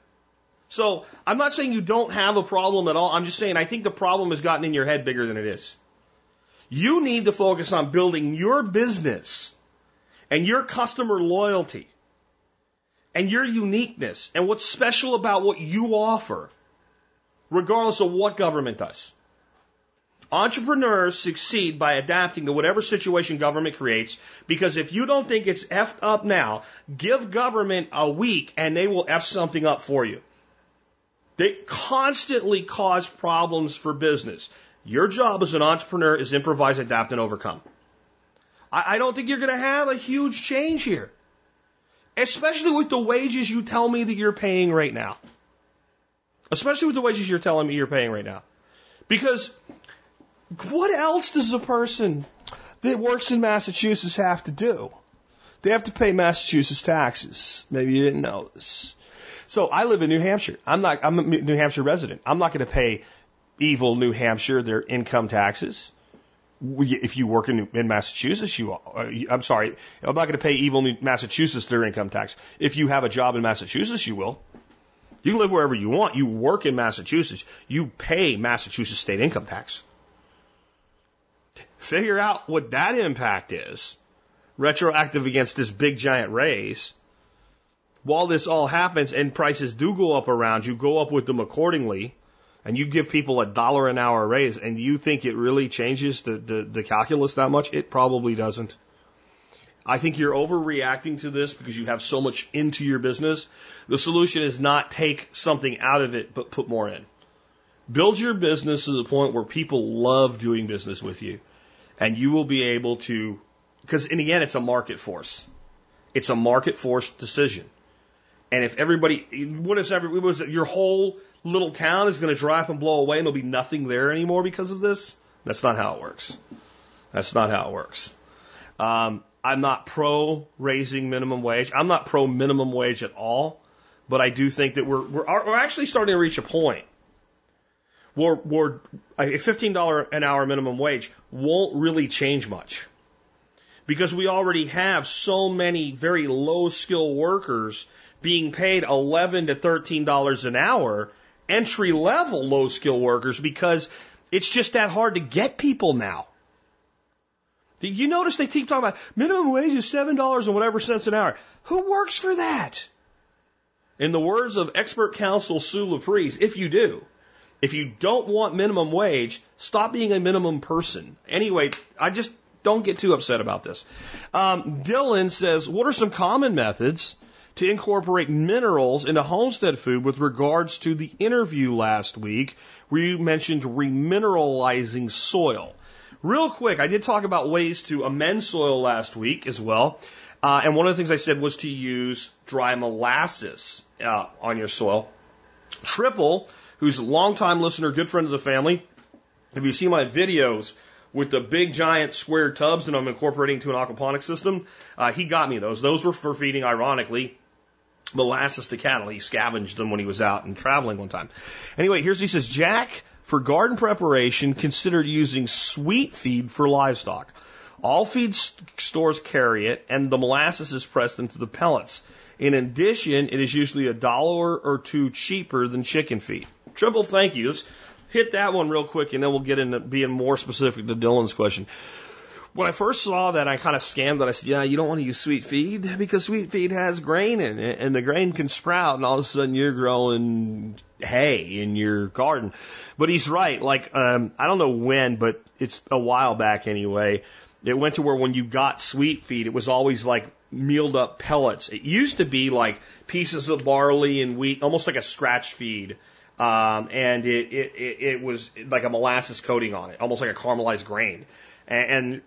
So I'm not saying you don't have a problem at all. I'm just saying I think the problem has gotten in your head bigger than it is. You need to focus on building your business and your customer loyalty and your uniqueness and what's special about what you offer, regardless of what government does. Entrepreneurs succeed by adapting to whatever situation government creates because if you don't think it's effed up now, give government a week and they will F something up for you. They constantly cause problems for business. Your job as an entrepreneur is improvise, adapt, and overcome. I, I don't think you're going to have a huge change here, especially with the wages you tell me that you're paying right now. Especially with the wages you're telling me you're paying right now. Because what else does a person that works in Massachusetts have to do? They have to pay Massachusetts taxes. Maybe you didn't know this. So I live in New Hampshire. I'm not, I'm a New Hampshire resident. I'm not going to pay evil New Hampshire their income taxes. If you work in, in Massachusetts, you, uh, I'm sorry, I'm not going to pay evil New Massachusetts their income tax. If you have a job in Massachusetts, you will. You can live wherever you want. You work in Massachusetts. You pay Massachusetts state income tax. Figure out what that impact is, retroactive against this big giant raise while this all happens and prices do go up around you, go up with them accordingly, and you give people a dollar an hour raise, and you think it really changes the, the, the calculus that much, it probably doesn't. I think you're overreacting to this because you have so much into your business. The solution is not take something out of it, but put more in. Build your business to the point where people love doing business with you. And you will be able to, because in the end, it's a market force. It's a market force decision. And if everybody, what if every, what was your whole little town is going to dry up and blow away and there'll be nothing there anymore because of this? That's not how it works. That's not how it works. Um, I'm not pro raising minimum wage. I'm not pro minimum wage at all. But I do think that we're, we're, we're actually starting to reach a point where, where a $15 an hour minimum wage won't really change much. Because we already have so many very low skill workers being paid 11 to $13 an hour, entry level low skill workers, because it's just that hard to get people now. You notice they keep talking about minimum wage is seven dollars and whatever cents an hour? Who works for that? In the words of expert counsel Sue Laprise, if you do, if you don't want minimum wage, stop being a minimum person. Anyway, I just don't get too upset about this. Um, Dylan says, what are some common methods to incorporate minerals into homestead food with regards to the interview last week where you mentioned remineralizing soil? Real quick, I did talk about ways to amend soil last week as well. Uh, and one of the things I said was to use dry molasses uh, on your soil. Triple, who's a longtime listener, good friend of the family, if you see my videos with the big giant square tubs that I'm incorporating into an aquaponics system, uh, he got me those. Those were for feeding, ironically, molasses to cattle. He scavenged them when he was out and traveling one time. Anyway, here's he says, Jack, for garden preparation, consider using sweet feed for livestock. All feed stores carry it, and the molasses is pressed into the pellets. In addition, it is usually a dollar or two cheaper than chicken feed. Triple thank you. Let's hit that one real quick, and then we'll get into being more specific to Dylan's question. When I first saw that, I kind of scanned that. I said, "Yeah, you don't want to use sweet feed because sweet feed has grain in it, and the grain can sprout, and all of a sudden you're growing hay in your garden." But he's right. Like, um, I don't know when, but it's a while back anyway. It went to where when you got sweet feed, it was always like mealed up pellets. It used to be like pieces of barley and wheat, almost like a scratch feed. Um, and it, it, it, it was like a molasses coating on it, almost like a caramelized grain. And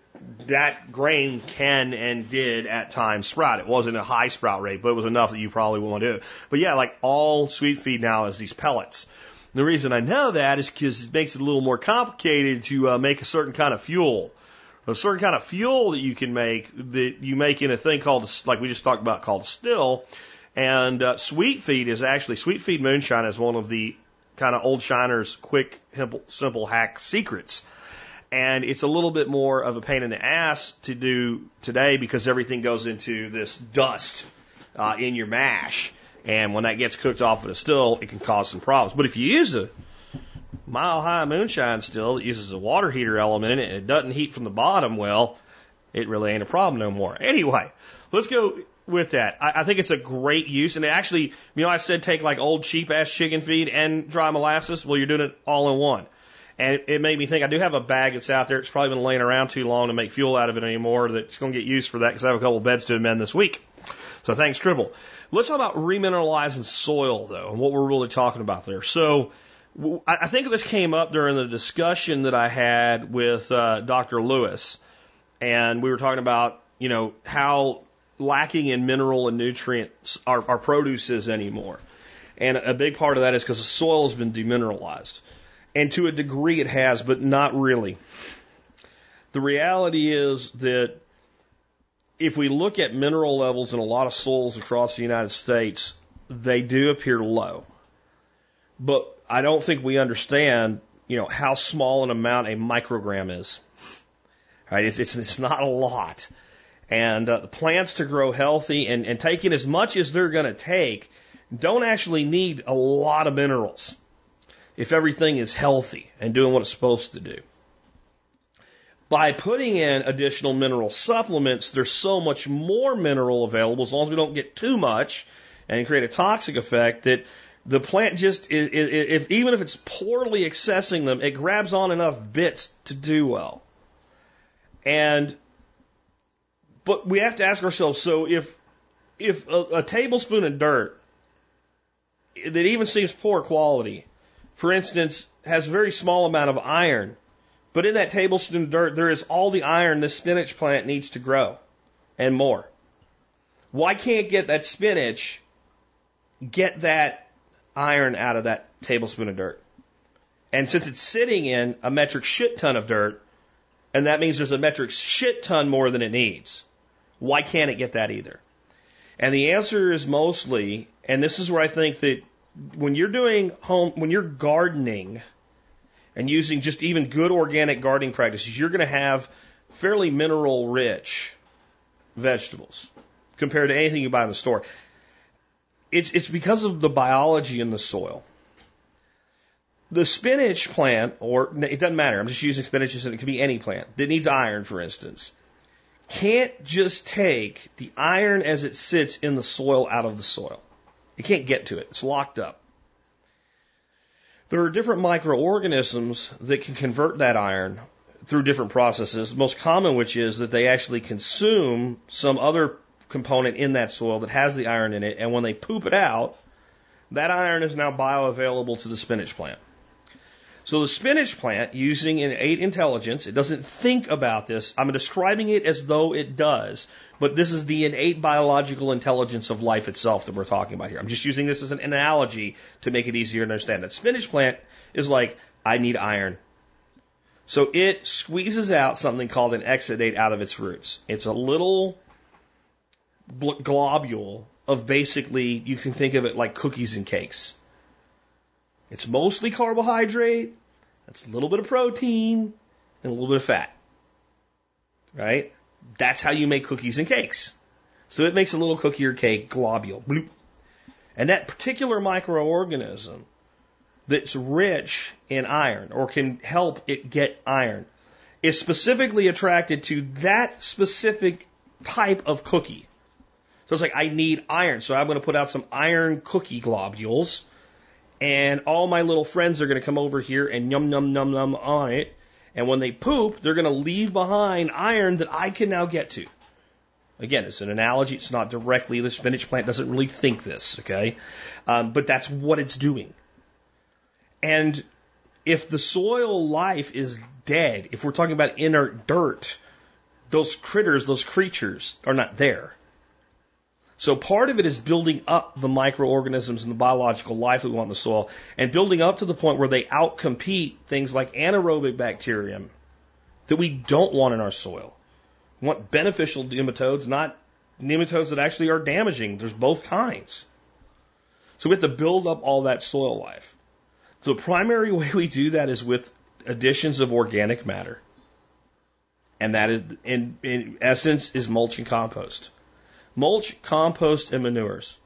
that grain can and did at times sprout. It wasn't a high sprout rate, but it was enough that you probably want to do it. But yeah, like all sweet feed now is these pellets. The reason I know that is because it makes it a little more complicated to uh, make a certain kind of fuel. A certain kind of fuel that you can make that you make in a thing called, like we just talked about, called still. And uh, sweet feed is actually sweet feed moonshine is one of the kind of old shiners quick simple, simple hack secrets and it's a little bit more of a pain in the ass to do today because everything goes into this dust uh, in your mash. And when that gets cooked off of a still, it can cause some problems. But if you use a mile high moonshine still that uses a water heater element in it and it doesn't heat from the bottom, well, it really ain't a problem no more. Anyway, let's go with that. I, I think it's a great use. And actually, you know, I said take like old cheap ass chicken feed and dry molasses. Well, you're doing it all in one. And it, made me think I do have a bag that's out there. It's probably been laying around too long to make fuel out of it anymore. That's going to get used for that because I have a couple of beds to amend this week. So thanks, Tribble. Let's talk about remineralizing soil, though, and what we're really talking about there. So I think this came up during the discussion that I had with uh, Dr. Lewis, and we were talking about, you know, how lacking in mineral and nutrients our, our produce is anymore. And a big part of that is because the soil has been demineralized. And to a degree it has, but not really. The reality is that if we look at mineral levels in a lot of soils across the United States, they do appear low. But I don't think we understand, you know, how small an amount a microgram is. Right? It's, it's, it's not a lot. And uh, the plants to grow healthy and, and taking as much as they're going to take don't actually need a lot of minerals if everything is healthy and doing what it's supposed to do. By putting in additional mineral supplements, there's so much more mineral available as long as we don't get too much and create a toxic effect that the plant just, if, even if it's poorly accessing them, it grabs on enough bits to do well. And But we have to ask ourselves, so if if a, a tablespoon of dirt that even seems poor quality, for instance, has a very small amount of iron, but in that tablespoon of dirt there is all the iron this spinach plant needs to grow and more. Why can't get that spinach get that iron out of that tablespoon of dirt? And since it's sitting in a metric shit ton of dirt, and that means there's a metric shit ton more than it needs, why can't it get that either? And the answer is mostly, and this is where I think that when you're doing home, when you're gardening and using just even good organic gardening practices, you're going to have fairly mineral rich vegetables compared to anything you buy in the store. It's, it's because of the biology in the soil. The spinach plant, or it doesn't matter, I'm just using spinach as it could be any plant that needs iron, for instance can't just take the iron as it sits in the soil out of the soil. It can't get to it. It's locked up. There are different microorganisms that can convert that iron through different processes. The most common which is that they actually consume some other component in that soil that has the iron in it, and when they poop it out, that iron is now bioavailable to the spinach plant. So the spinach plant, using innate intelligence, it doesn't think about this. I'm describing it as though it does, but this is the innate biological intelligence of life itself that we're talking about here. I'm just using this as an analogy to make it easier to understand. That spinach plant is like, I need iron. So it squeezes out something called an exudate out of its roots. It's a little globule of basically, you can think of it like cookies and cakes. It's mostly carbohydrate, that's a little bit of protein, and a little bit of fat. Right? That's how you make cookies and cakes. So it makes a little cookie or cake globule. Bloop. And that particular microorganism that's rich in iron or can help it get iron is specifically attracted to that specific type of cookie. So it's like, I need iron. So I'm going to put out some iron cookie globules and all my little friends are going to come over here and yum num num num on it. And when they poop, they're going to leave behind iron that I can now get to. Again, it's an analogy. It's not directly, the spinach plant doesn't really think this, okay? Um, but that's what it's doing. And if the soil life is dead, if we're talking about inert dirt, those critters, those creatures are not there. So part of it is building up the microorganisms and the biological life that we want in the soil and building up to the point where they outcompete things like anaerobic bacterium that we don't want in our soil. We want beneficial nematodes, not nematodes that actually are damaging. There's both kinds. So we have to build up all that soil life. So The primary way we do that is with additions of organic matter. And that is, in, in essence, is mulch and compost. Mulch, compost, and manures.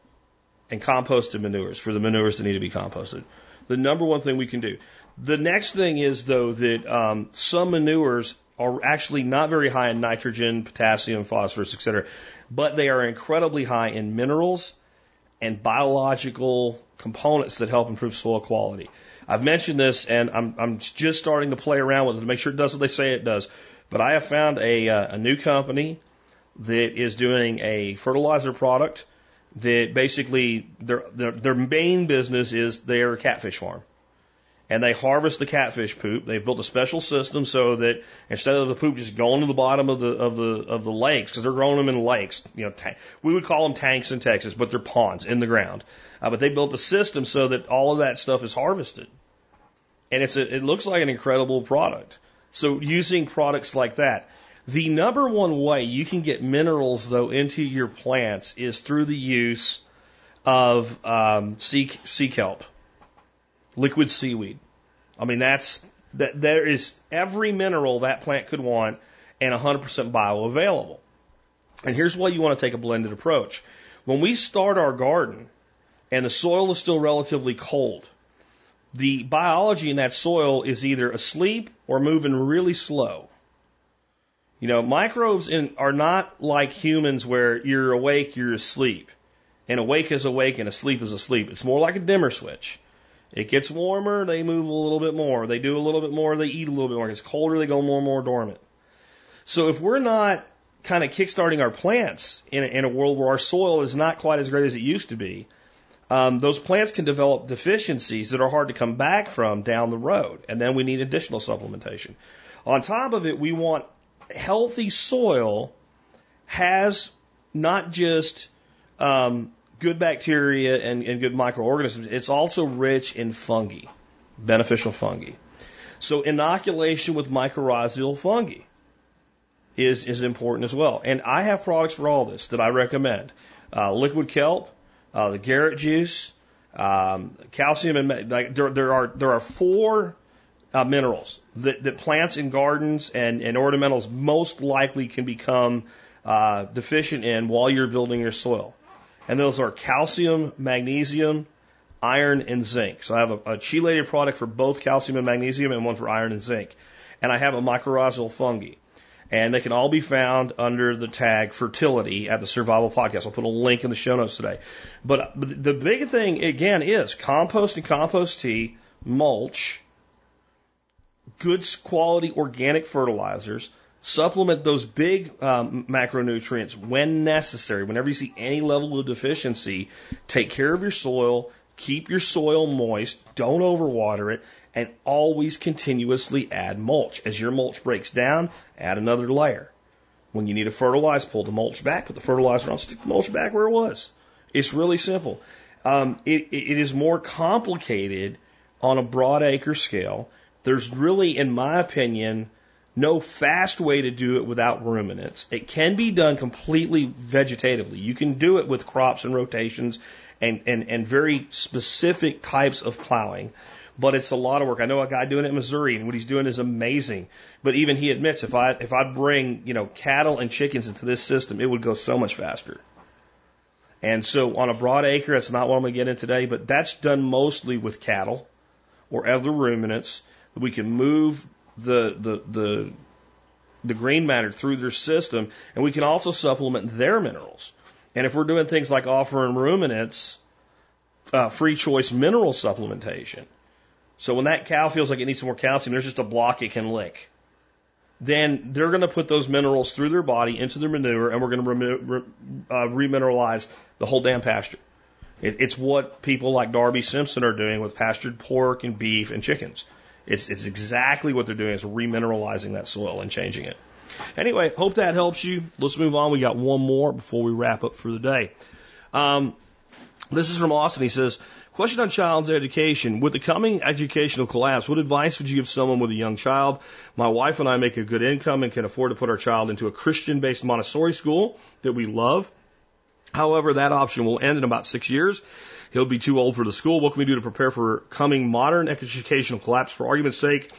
And composted manures for the manures that need to be composted. The number one thing we can do. The next thing is, though, that um, some manures are actually not very high in nitrogen, potassium, phosphorus, etc., but they are incredibly high in minerals and biological components that help improve soil quality. I've mentioned this, and I'm, I'm just starting to play around with it to make sure it does what they say it does. But I have found a, uh, a new company that is doing a fertilizer product that basically their, their, their main business is their catfish farm. And they harvest the catfish poop. They've built a special system so that instead of the poop just going to the bottom of the of the of the lakes, because they're growing them in lakes, you know, we would call them tanks in Texas, but they're ponds in the ground. Uh, but they built a system so that all of that stuff is harvested, and it's a, it looks like an incredible product. So using products like that, the number one way you can get minerals, though, into your plants is through the use of um, sea, sea kelp, liquid seaweed. I mean, that's that. There is every mineral that plant could want, and 100% bioavailable. And here's why you want to take a blended approach. When we start our garden, and the soil is still relatively cold, the biology in that soil is either asleep or moving really slow. You know, microbes in, are not like humans where you're awake, you're asleep. And awake is awake and asleep is asleep. It's more like a dimmer switch. It gets warmer, they move a little bit more. They do a little bit more, they eat a little bit more. It gets colder, they go more and more dormant. So if we're not kind of kickstarting our plants in a, in a world where our soil is not quite as great as it used to be, um, those plants can develop deficiencies that are hard to come back from down the road. And then we need additional supplementation. On top of it, we want healthy soil has not just um, good bacteria and, and good microorganisms, it's also rich in fungi, beneficial fungi. So inoculation with mycorrhizal fungi is, is important as well. And I have products for all this that I recommend. Uh, liquid kelp, uh, the Garrett juice, um, calcium, and like, there, there are there are four uh, minerals that, that plants in gardens and, and ornamentals most likely can become uh, deficient in while you're building your soil. And those are calcium, magnesium, iron, and zinc. So I have a, a chelated product for both calcium and magnesium and one for iron and zinc. And I have a mycorrhizal fungi. And they can all be found under the tag fertility at the Survival Podcast. I'll put a link in the show notes today. But, but the big thing, again, is compost and compost tea, mulch, good quality organic fertilizers, supplement those big um, macronutrients when necessary. Whenever you see any level of deficiency, take care of your soil, keep your soil moist, don't overwater it, and always continuously add mulch. As your mulch breaks down, add another layer. When you need to fertilize, pull the mulch back, put the fertilizer on, stick the mulch back where it was. It's really simple. Um, it, it is more complicated on a broad acre scale. There's really, in my opinion, no fast way to do it without ruminants. It can be done completely vegetatively. You can do it with crops and rotations and, and, and very specific types of plowing but it's a lot of work. I know a guy doing it in Missouri, and what he's doing is amazing. But even he admits, if I if I bring you know cattle and chickens into this system, it would go so much faster. And so on a broad acre, that's not what I'm going to get in today, but that's done mostly with cattle or other ruminants. We can move the the the the green matter through their system, and we can also supplement their minerals. And if we're doing things like offering ruminants uh, free choice mineral supplementation, so when that cow feels like it needs some more calcium, there's just a block it can lick. Then they're going to put those minerals through their body into their manure, and we're going to re- uh, remineralize the whole damn pasture. It, it's what people like Darby Simpson are doing with pastured pork and beef and chickens. It's, it's exactly what they're doing is remineralizing that soil and changing it. Anyway, hope that helps you. Let's move on. We got one more before we wrap up for the day. Um, this is from Austin. He says, Question on child's education. With the coming educational collapse, what advice would you give someone with a young child? My wife and I make a good income and can afford to put our child into a Christian based Montessori school that we love. However, that option will end in about six years. He'll be too old for the school. What can we do to prepare for coming modern educational collapse? For argument's sake,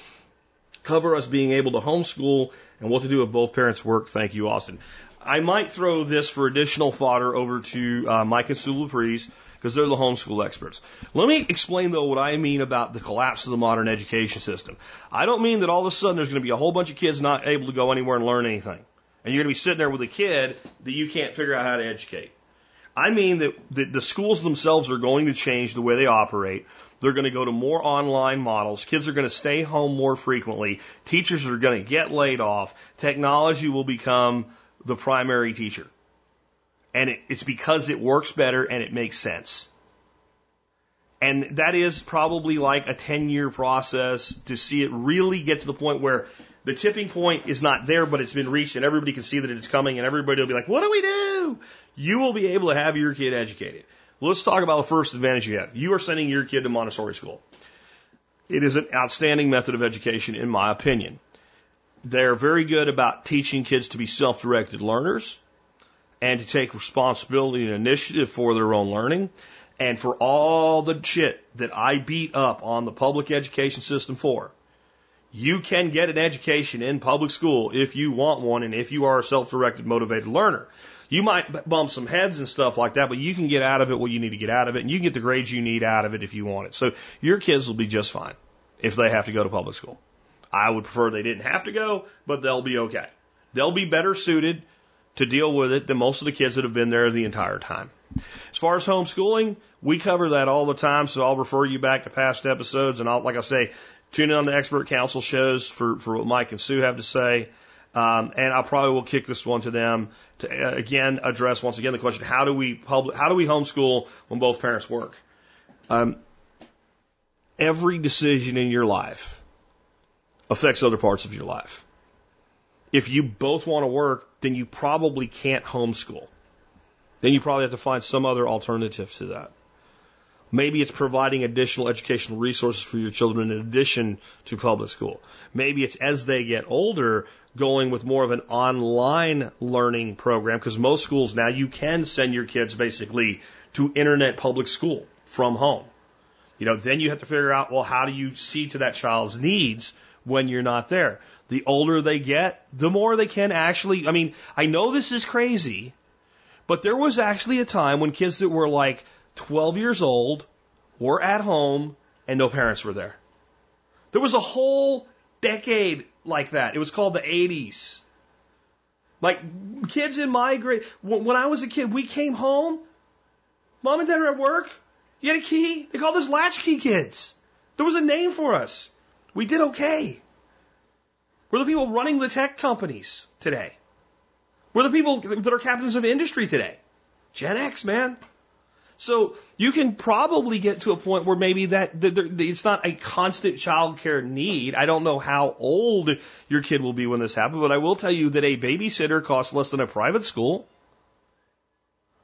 cover us being able to homeschool and what to do if both parents work. Thank you, Austin. I might throw this for additional fodder over to uh, Mike and Sue Laprise because they're the homeschool experts. Let me explain though what I mean about the collapse of the modern education system. I don't mean that all of a sudden there's going to be a whole bunch of kids not able to go anywhere and learn anything. And you're going to be sitting there with a kid that you can't figure out how to educate. I mean that the, the schools themselves are going to change the way they operate. They're going to go to more online models. Kids are going to stay home more frequently. Teachers are going to get laid off. Technology will become the primary teacher and it, it's because it works better and it makes sense. And that is probably like a 10 year process to see it really get to the point where the tipping point is not there, but it's been reached and everybody can see that it's coming and everybody will be like, what do we do? You will be able to have your kid educated. Let's talk about the first advantage you have. You are sending your kid to Montessori school. It is an outstanding method of education, in my opinion. They're very good about teaching kids to be self directed learners and to take responsibility and initiative for their own learning. And for all the shit that I beat up on the public education system for, you can get an education in public school if you want one and if you are a self-directed, motivated learner. You might bump some heads and stuff like that, but you can get out of it what you need to get out of it, and you can get the grades you need out of it if you want it. So your kids will be just fine if they have to go to public school. I would prefer they didn't have to go, but they'll be okay. They'll be better suited to deal with it than most of the kids that have been there the entire time. As far as homeschooling, we cover that all the time, so I'll refer you back to past episodes, and I'll, like I say, tune in on the expert council shows for, for what Mike and Sue have to say. Um, and I probably will kick this one to them to uh, again address once again the question: How do we public, How do we homeschool when both parents work? Um, every decision in your life affects other parts of your life. If you both want to work, then you probably can't homeschool. Then you probably have to find some other alternative to that. Maybe it's providing additional educational resources for your children in addition to public school. Maybe it's as they get older, going with more of an online learning program because most schools now you can send your kids basically to internet public school from home. You know, then you have to figure out, well, how do you see to that child's needs when you're not there? The older they get, the more they can actually, I mean, I know this is crazy, but there was actually a time when kids that were like 12 years old were at home and no parents were there. There was a whole decade like that. It was called the 80s. Like kids in my grade, when I was a kid, we came home, mom and dad were at work, you had a key. They called us latchkey kids. There was a name for us. We did okay. We're the people running the tech companies today. We're the people that are captains of industry today. Gen X, man. So you can probably get to a point where maybe that, that, that it's not a constant childcare need. I don't know how old your kid will be when this happens, but I will tell you that a babysitter costs less than a private school.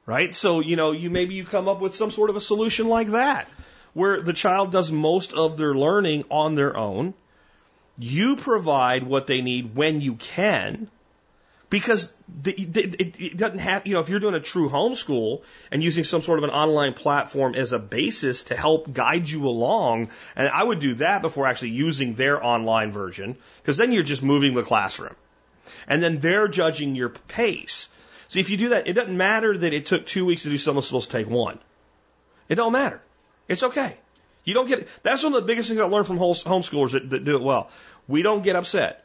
Right? So, you know, you maybe you come up with some sort of a solution like that where the child does most of their learning on their own. You provide what they need when you can because the, it, it doesn't have, you know, if you're doing a true homeschool and using some sort of an online platform as a basis to help guide you along, and I would do that before actually using their online version, because then you're just moving the classroom. And then they're judging your pace. So if you do that, it doesn't matter that it took two weeks to do something supposed to take one. It don't matter. It's okay. You don't get, that's one of the biggest things I learned from homeschoolers that, that do it well. We don't get upset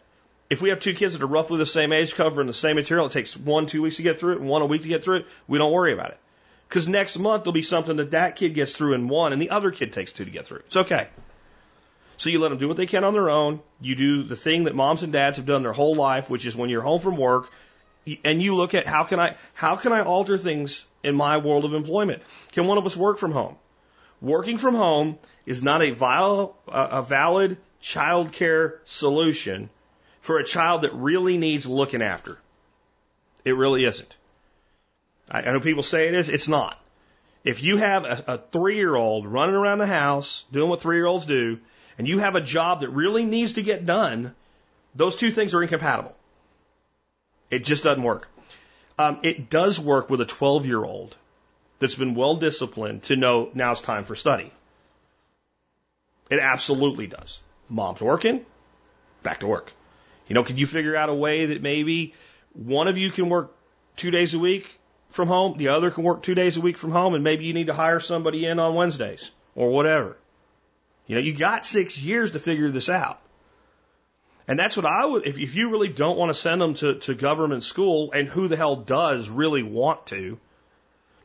if we have two kids that are roughly the same age, covering the same material, it takes one, two weeks to get through it and one a week to get through it, we don't worry about it. Because next month there'll be something that that kid gets through in one and the other kid takes two to get through. It's okay. So you let them do what they can on their own. You do the thing that moms and dads have done their whole life, which is when you're home from work, and you look at how can I how can I alter things in my world of employment? Can one of us work from home? Working from home is not a, vial, a valid child care solution for a child that really needs looking after. It really isn't. I, I know people say it is. It's not. If you have a, a three year old running around the house doing what three year olds do, and you have a job that really needs to get done, those two things are incompatible. It just doesn't work. Um, it does work with a 12 year old that's been well disciplined to know now it's time for study. It absolutely does. Mom's working, back to work. You know, can you figure out a way that maybe one of you can work two days a week from home, the other can work two days a week from home, and maybe you need to hire somebody in on Wednesdays or whatever. You know, you got six years to figure this out. And that's what I would, if, if you really don't want to send them to, to government school, and who the hell does really want to,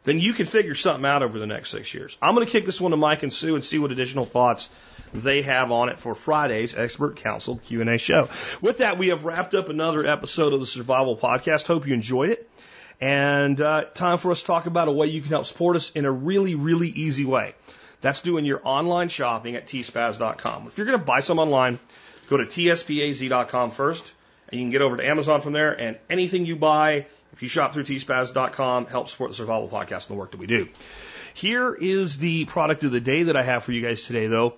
then you can figure something out over the next six years. I'm going to kick this one to Mike and Sue and see what additional thoughts they have on it for Friday's Expert Council Q&A show. With that, we have wrapped up another episode of the Survival Podcast. Hope you enjoyed it. And uh, time for us to talk about a way you can help support us in a really, really easy way. That's doing your online shopping at tspaz.com. If you're going to buy some online, go to tspaz.com first, and you can get over to Amazon from there. And anything you buy, if you shop through tspaz.com, help support the Survival Podcast and the work that we do. Here is the product of the day that I have for you guys today, though.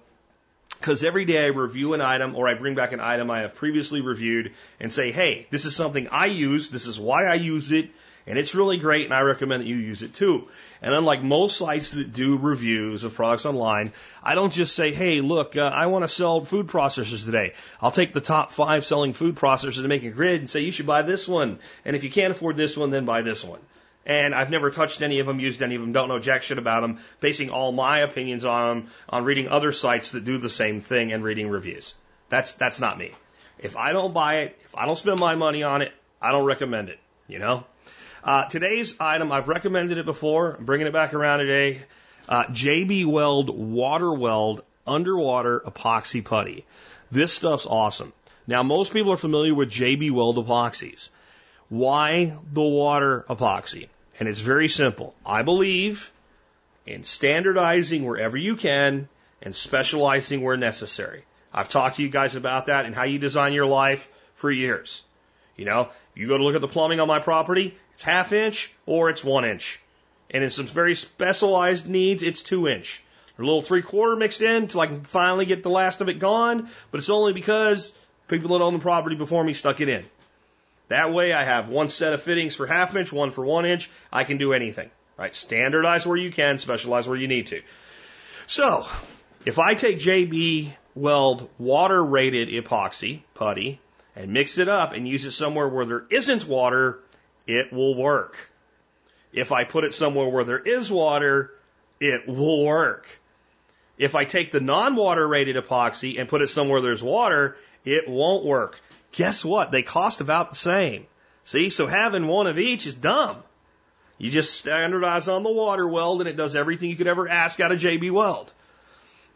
Because every day I review an item or I bring back an item I have previously reviewed and say, hey, this is something I use, this is why I use it, and it's really great and I recommend that you use it too. And unlike most sites that do reviews of products online, I don't just say, hey, look, uh, I want to sell food processors today. I'll take the top five selling food processors and make a grid and say, you should buy this one. And if you can't afford this one, then buy this one and I've never touched any of them, used any of them, don't know jack shit about them, basing all my opinions on them on reading other sites that do the same thing and reading reviews. That's that's not me. If I don't buy it, if I don't spend my money on it, I don't recommend it. You know. Uh, today's item, I've recommended it before. I'm bringing it back around today. Uh, JB Weld Water Weld Underwater Epoxy Putty. This stuff's awesome. Now, most people are familiar with JB Weld epoxies. Why the water epoxy? And it's very simple. I believe in standardizing wherever you can and specializing where necessary. I've talked to you guys about that and how you design your life for years. You know, you go to look at the plumbing on my property, it's half inch or it's one inch. And in some very specialized needs, it's two inch. A little three quarter mixed in until I can finally get the last of it gone, but it's only because people that own the property before me stuck it in. That way I have one set of fittings for half inch, one for one inch. I can do anything, right? Standardize where you can, specialize where you need to. So, if I take JB Weld water rated epoxy putty and mix it up and use it somewhere where there isn't water, it will work. If I put it somewhere where there is water, it will work. If I take the non-water rated epoxy and put it somewhere there's water, it won't work. Guess what? They cost about the same. See, so having one of each is dumb. You just standardize on the water weld and it does everything you could ever ask out of JB Weld.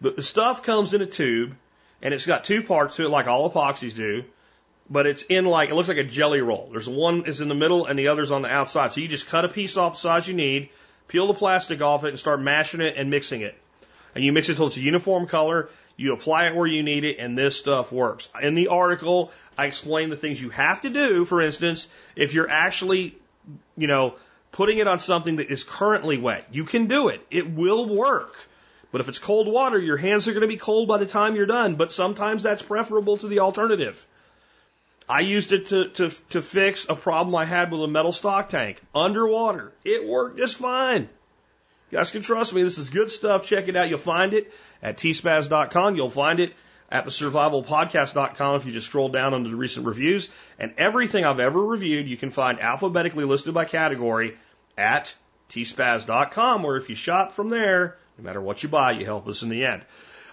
The stuff comes in a tube and it's got two parts to it like all epoxies do, but it's in like, it looks like a jelly roll. There's one is in the middle and the other's on the outside. So you just cut a piece off the size you need, peel the plastic off it and start mashing it and mixing it. And you mix it until it's a uniform color. You apply it where you need it, and this stuff works. In the article, I explain the things you have to do. For instance, if you're actually, you know, putting it on something that is currently wet, you can do it. It will work. But if it's cold water, your hands are going to be cold by the time you're done. But sometimes that's preferable to the alternative. I used it to, to, to fix a problem I had with a metal stock tank underwater. It worked just fine. You guys can trust me. This is good stuff. Check it out. You'll find it at tspaz.com. You'll find it at the survivalpodcast.com if you just scroll down under the recent reviews. And everything I've ever reviewed, you can find alphabetically listed by category at tspaz.com, where if you shop from there, no matter what you buy, you help us in the end.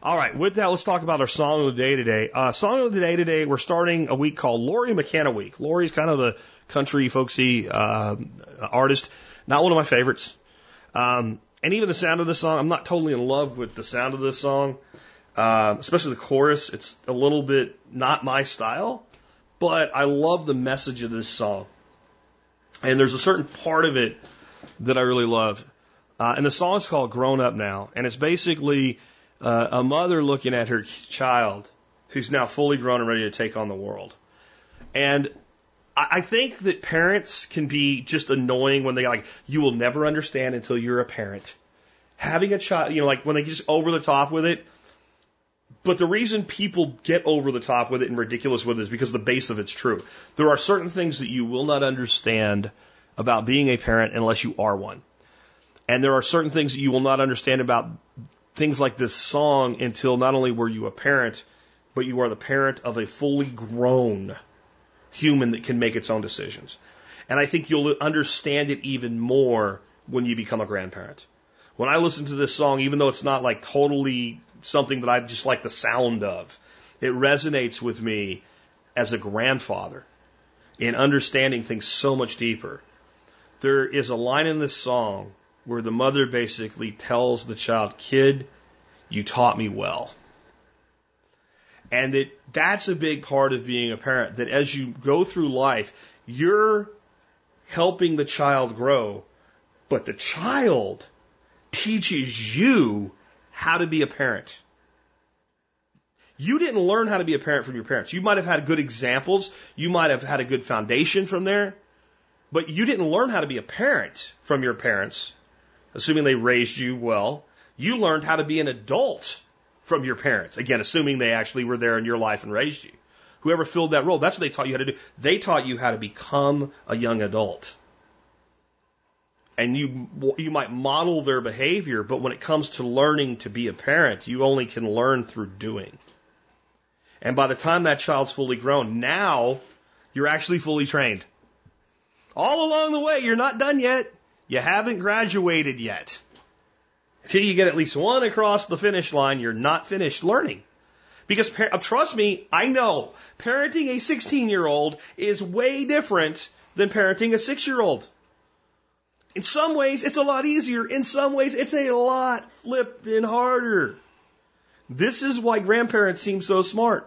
All right, with that, let's talk about our song of the day today. Uh, song of the day today, we're starting a week called Lori McKenna Week. Lori's kind of the country folksy uh, artist, not one of my favorites. Um, and even the sound of the song, I'm not totally in love with the sound of this song, uh, especially the chorus. It's a little bit not my style, but I love the message of this song. And there's a certain part of it that I really love. Uh, and the song is called Grown Up Now. And it's basically uh, a mother looking at her child who's now fully grown and ready to take on the world. And I think that parents can be just annoying when they like, you will never understand until you're a parent. Having a child, you know, like when they just over the top with it. But the reason people get over the top with it and ridiculous with it is because the base of it's true. There are certain things that you will not understand about being a parent unless you are one. And there are certain things that you will not understand about things like this song until not only were you a parent, but you are the parent of a fully grown human that can make its own decisions. And I think you'll understand it even more when you become a grandparent. When I listen to this song, even though it's not like totally something that I just like the sound of, it resonates with me as a grandfather in understanding things so much deeper. There is a line in this song where the mother basically tells the child, kid, you taught me well. And that that's a big part of being a parent, that as you go through life, you're helping the child grow, but the child teaches you how to be a parent. You didn't learn how to be a parent from your parents. You might have had good examples. You might have had a good foundation from there, but you didn't learn how to be a parent from your parents, assuming they raised you well. You learned how to be an adult from your parents. Again, assuming they actually were there in your life and raised you. Whoever filled that role, that's what they taught you how to do. They taught you how to become a young adult. And you, you might model their behavior, but when it comes to learning to be a parent, you only can learn through doing. And by the time that child's fully grown, now you're actually fully trained. All along the way, you're not done yet. You haven't graduated yet. Until you get at least one across the finish line, you're not finished learning. Because uh, trust me, I know parenting a 16 year old is way different than parenting a six year old. In some ways, it's a lot easier. In some ways, it's a lot flipping harder. This is why grandparents seem so smart.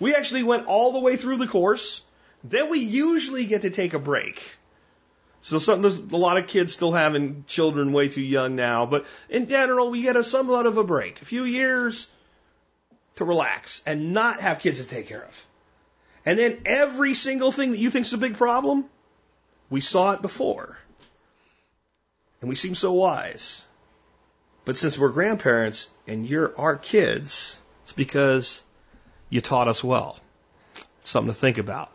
We actually went all the way through the course. Then we usually get to take a break. So some, there's a lot of kids still having children way too young now, but in general, we get a somewhat of a break, a few years to relax and not have kids to take care of. And then every single thing that you think is a big problem, we saw it before. And we seem so wise. But since we're grandparents and you're our kids, it's because you taught us well. something to think about.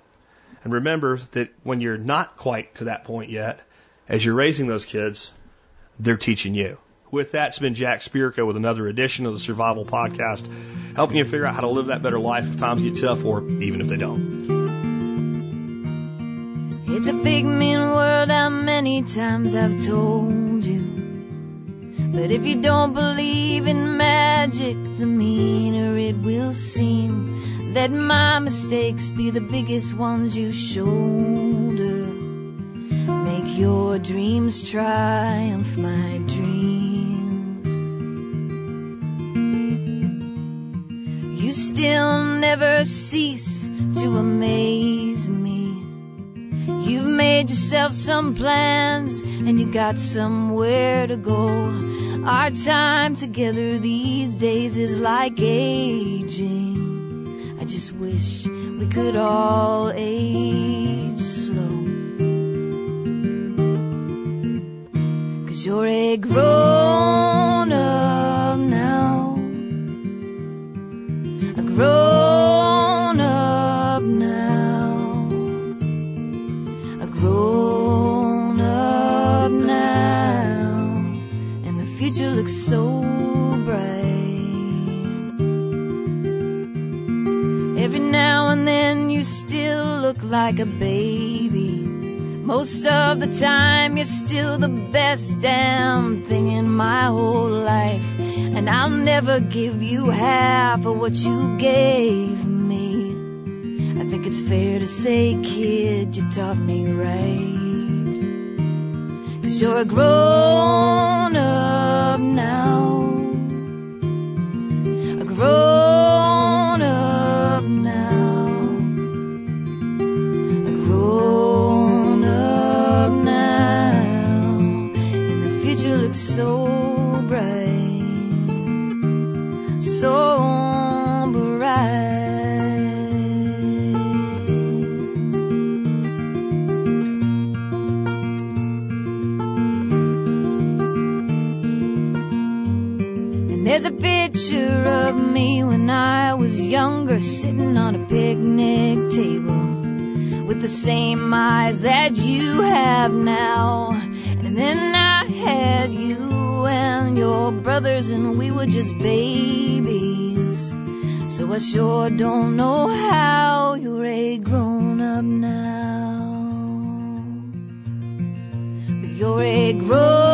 And remember that when you're not quite to that point yet, as you're raising those kids, they're teaching you. With that, it's been Jack Spirko with another edition of the Survival Podcast, helping you figure out how to live that better life if times get tough or even if they don't. It's a big mean world, how many times I've told you. But if you don't believe in magic, the meaner it will seem. Let my mistakes be the biggest ones you shoulder. Make your dreams triumph my dreams. You still never cease to amaze me. You've made yourself some plans and you got somewhere to go. Our time together these days is like aging. I just wish we could all age slow. Cause you're a grown up now. A grown up now. A grown up now. And the future looks so like a baby. Most of the time you're still the best damn thing in my whole life. And I'll never give you half of what you gave me. I think it's fair to say, kid, you taught me right. Cause you're a grown up now. Sitting on a picnic table with the same eyes that you have now. And then I had you and your brothers, and we were just babies. So I sure don't know how you're a grown up now. But you're a grown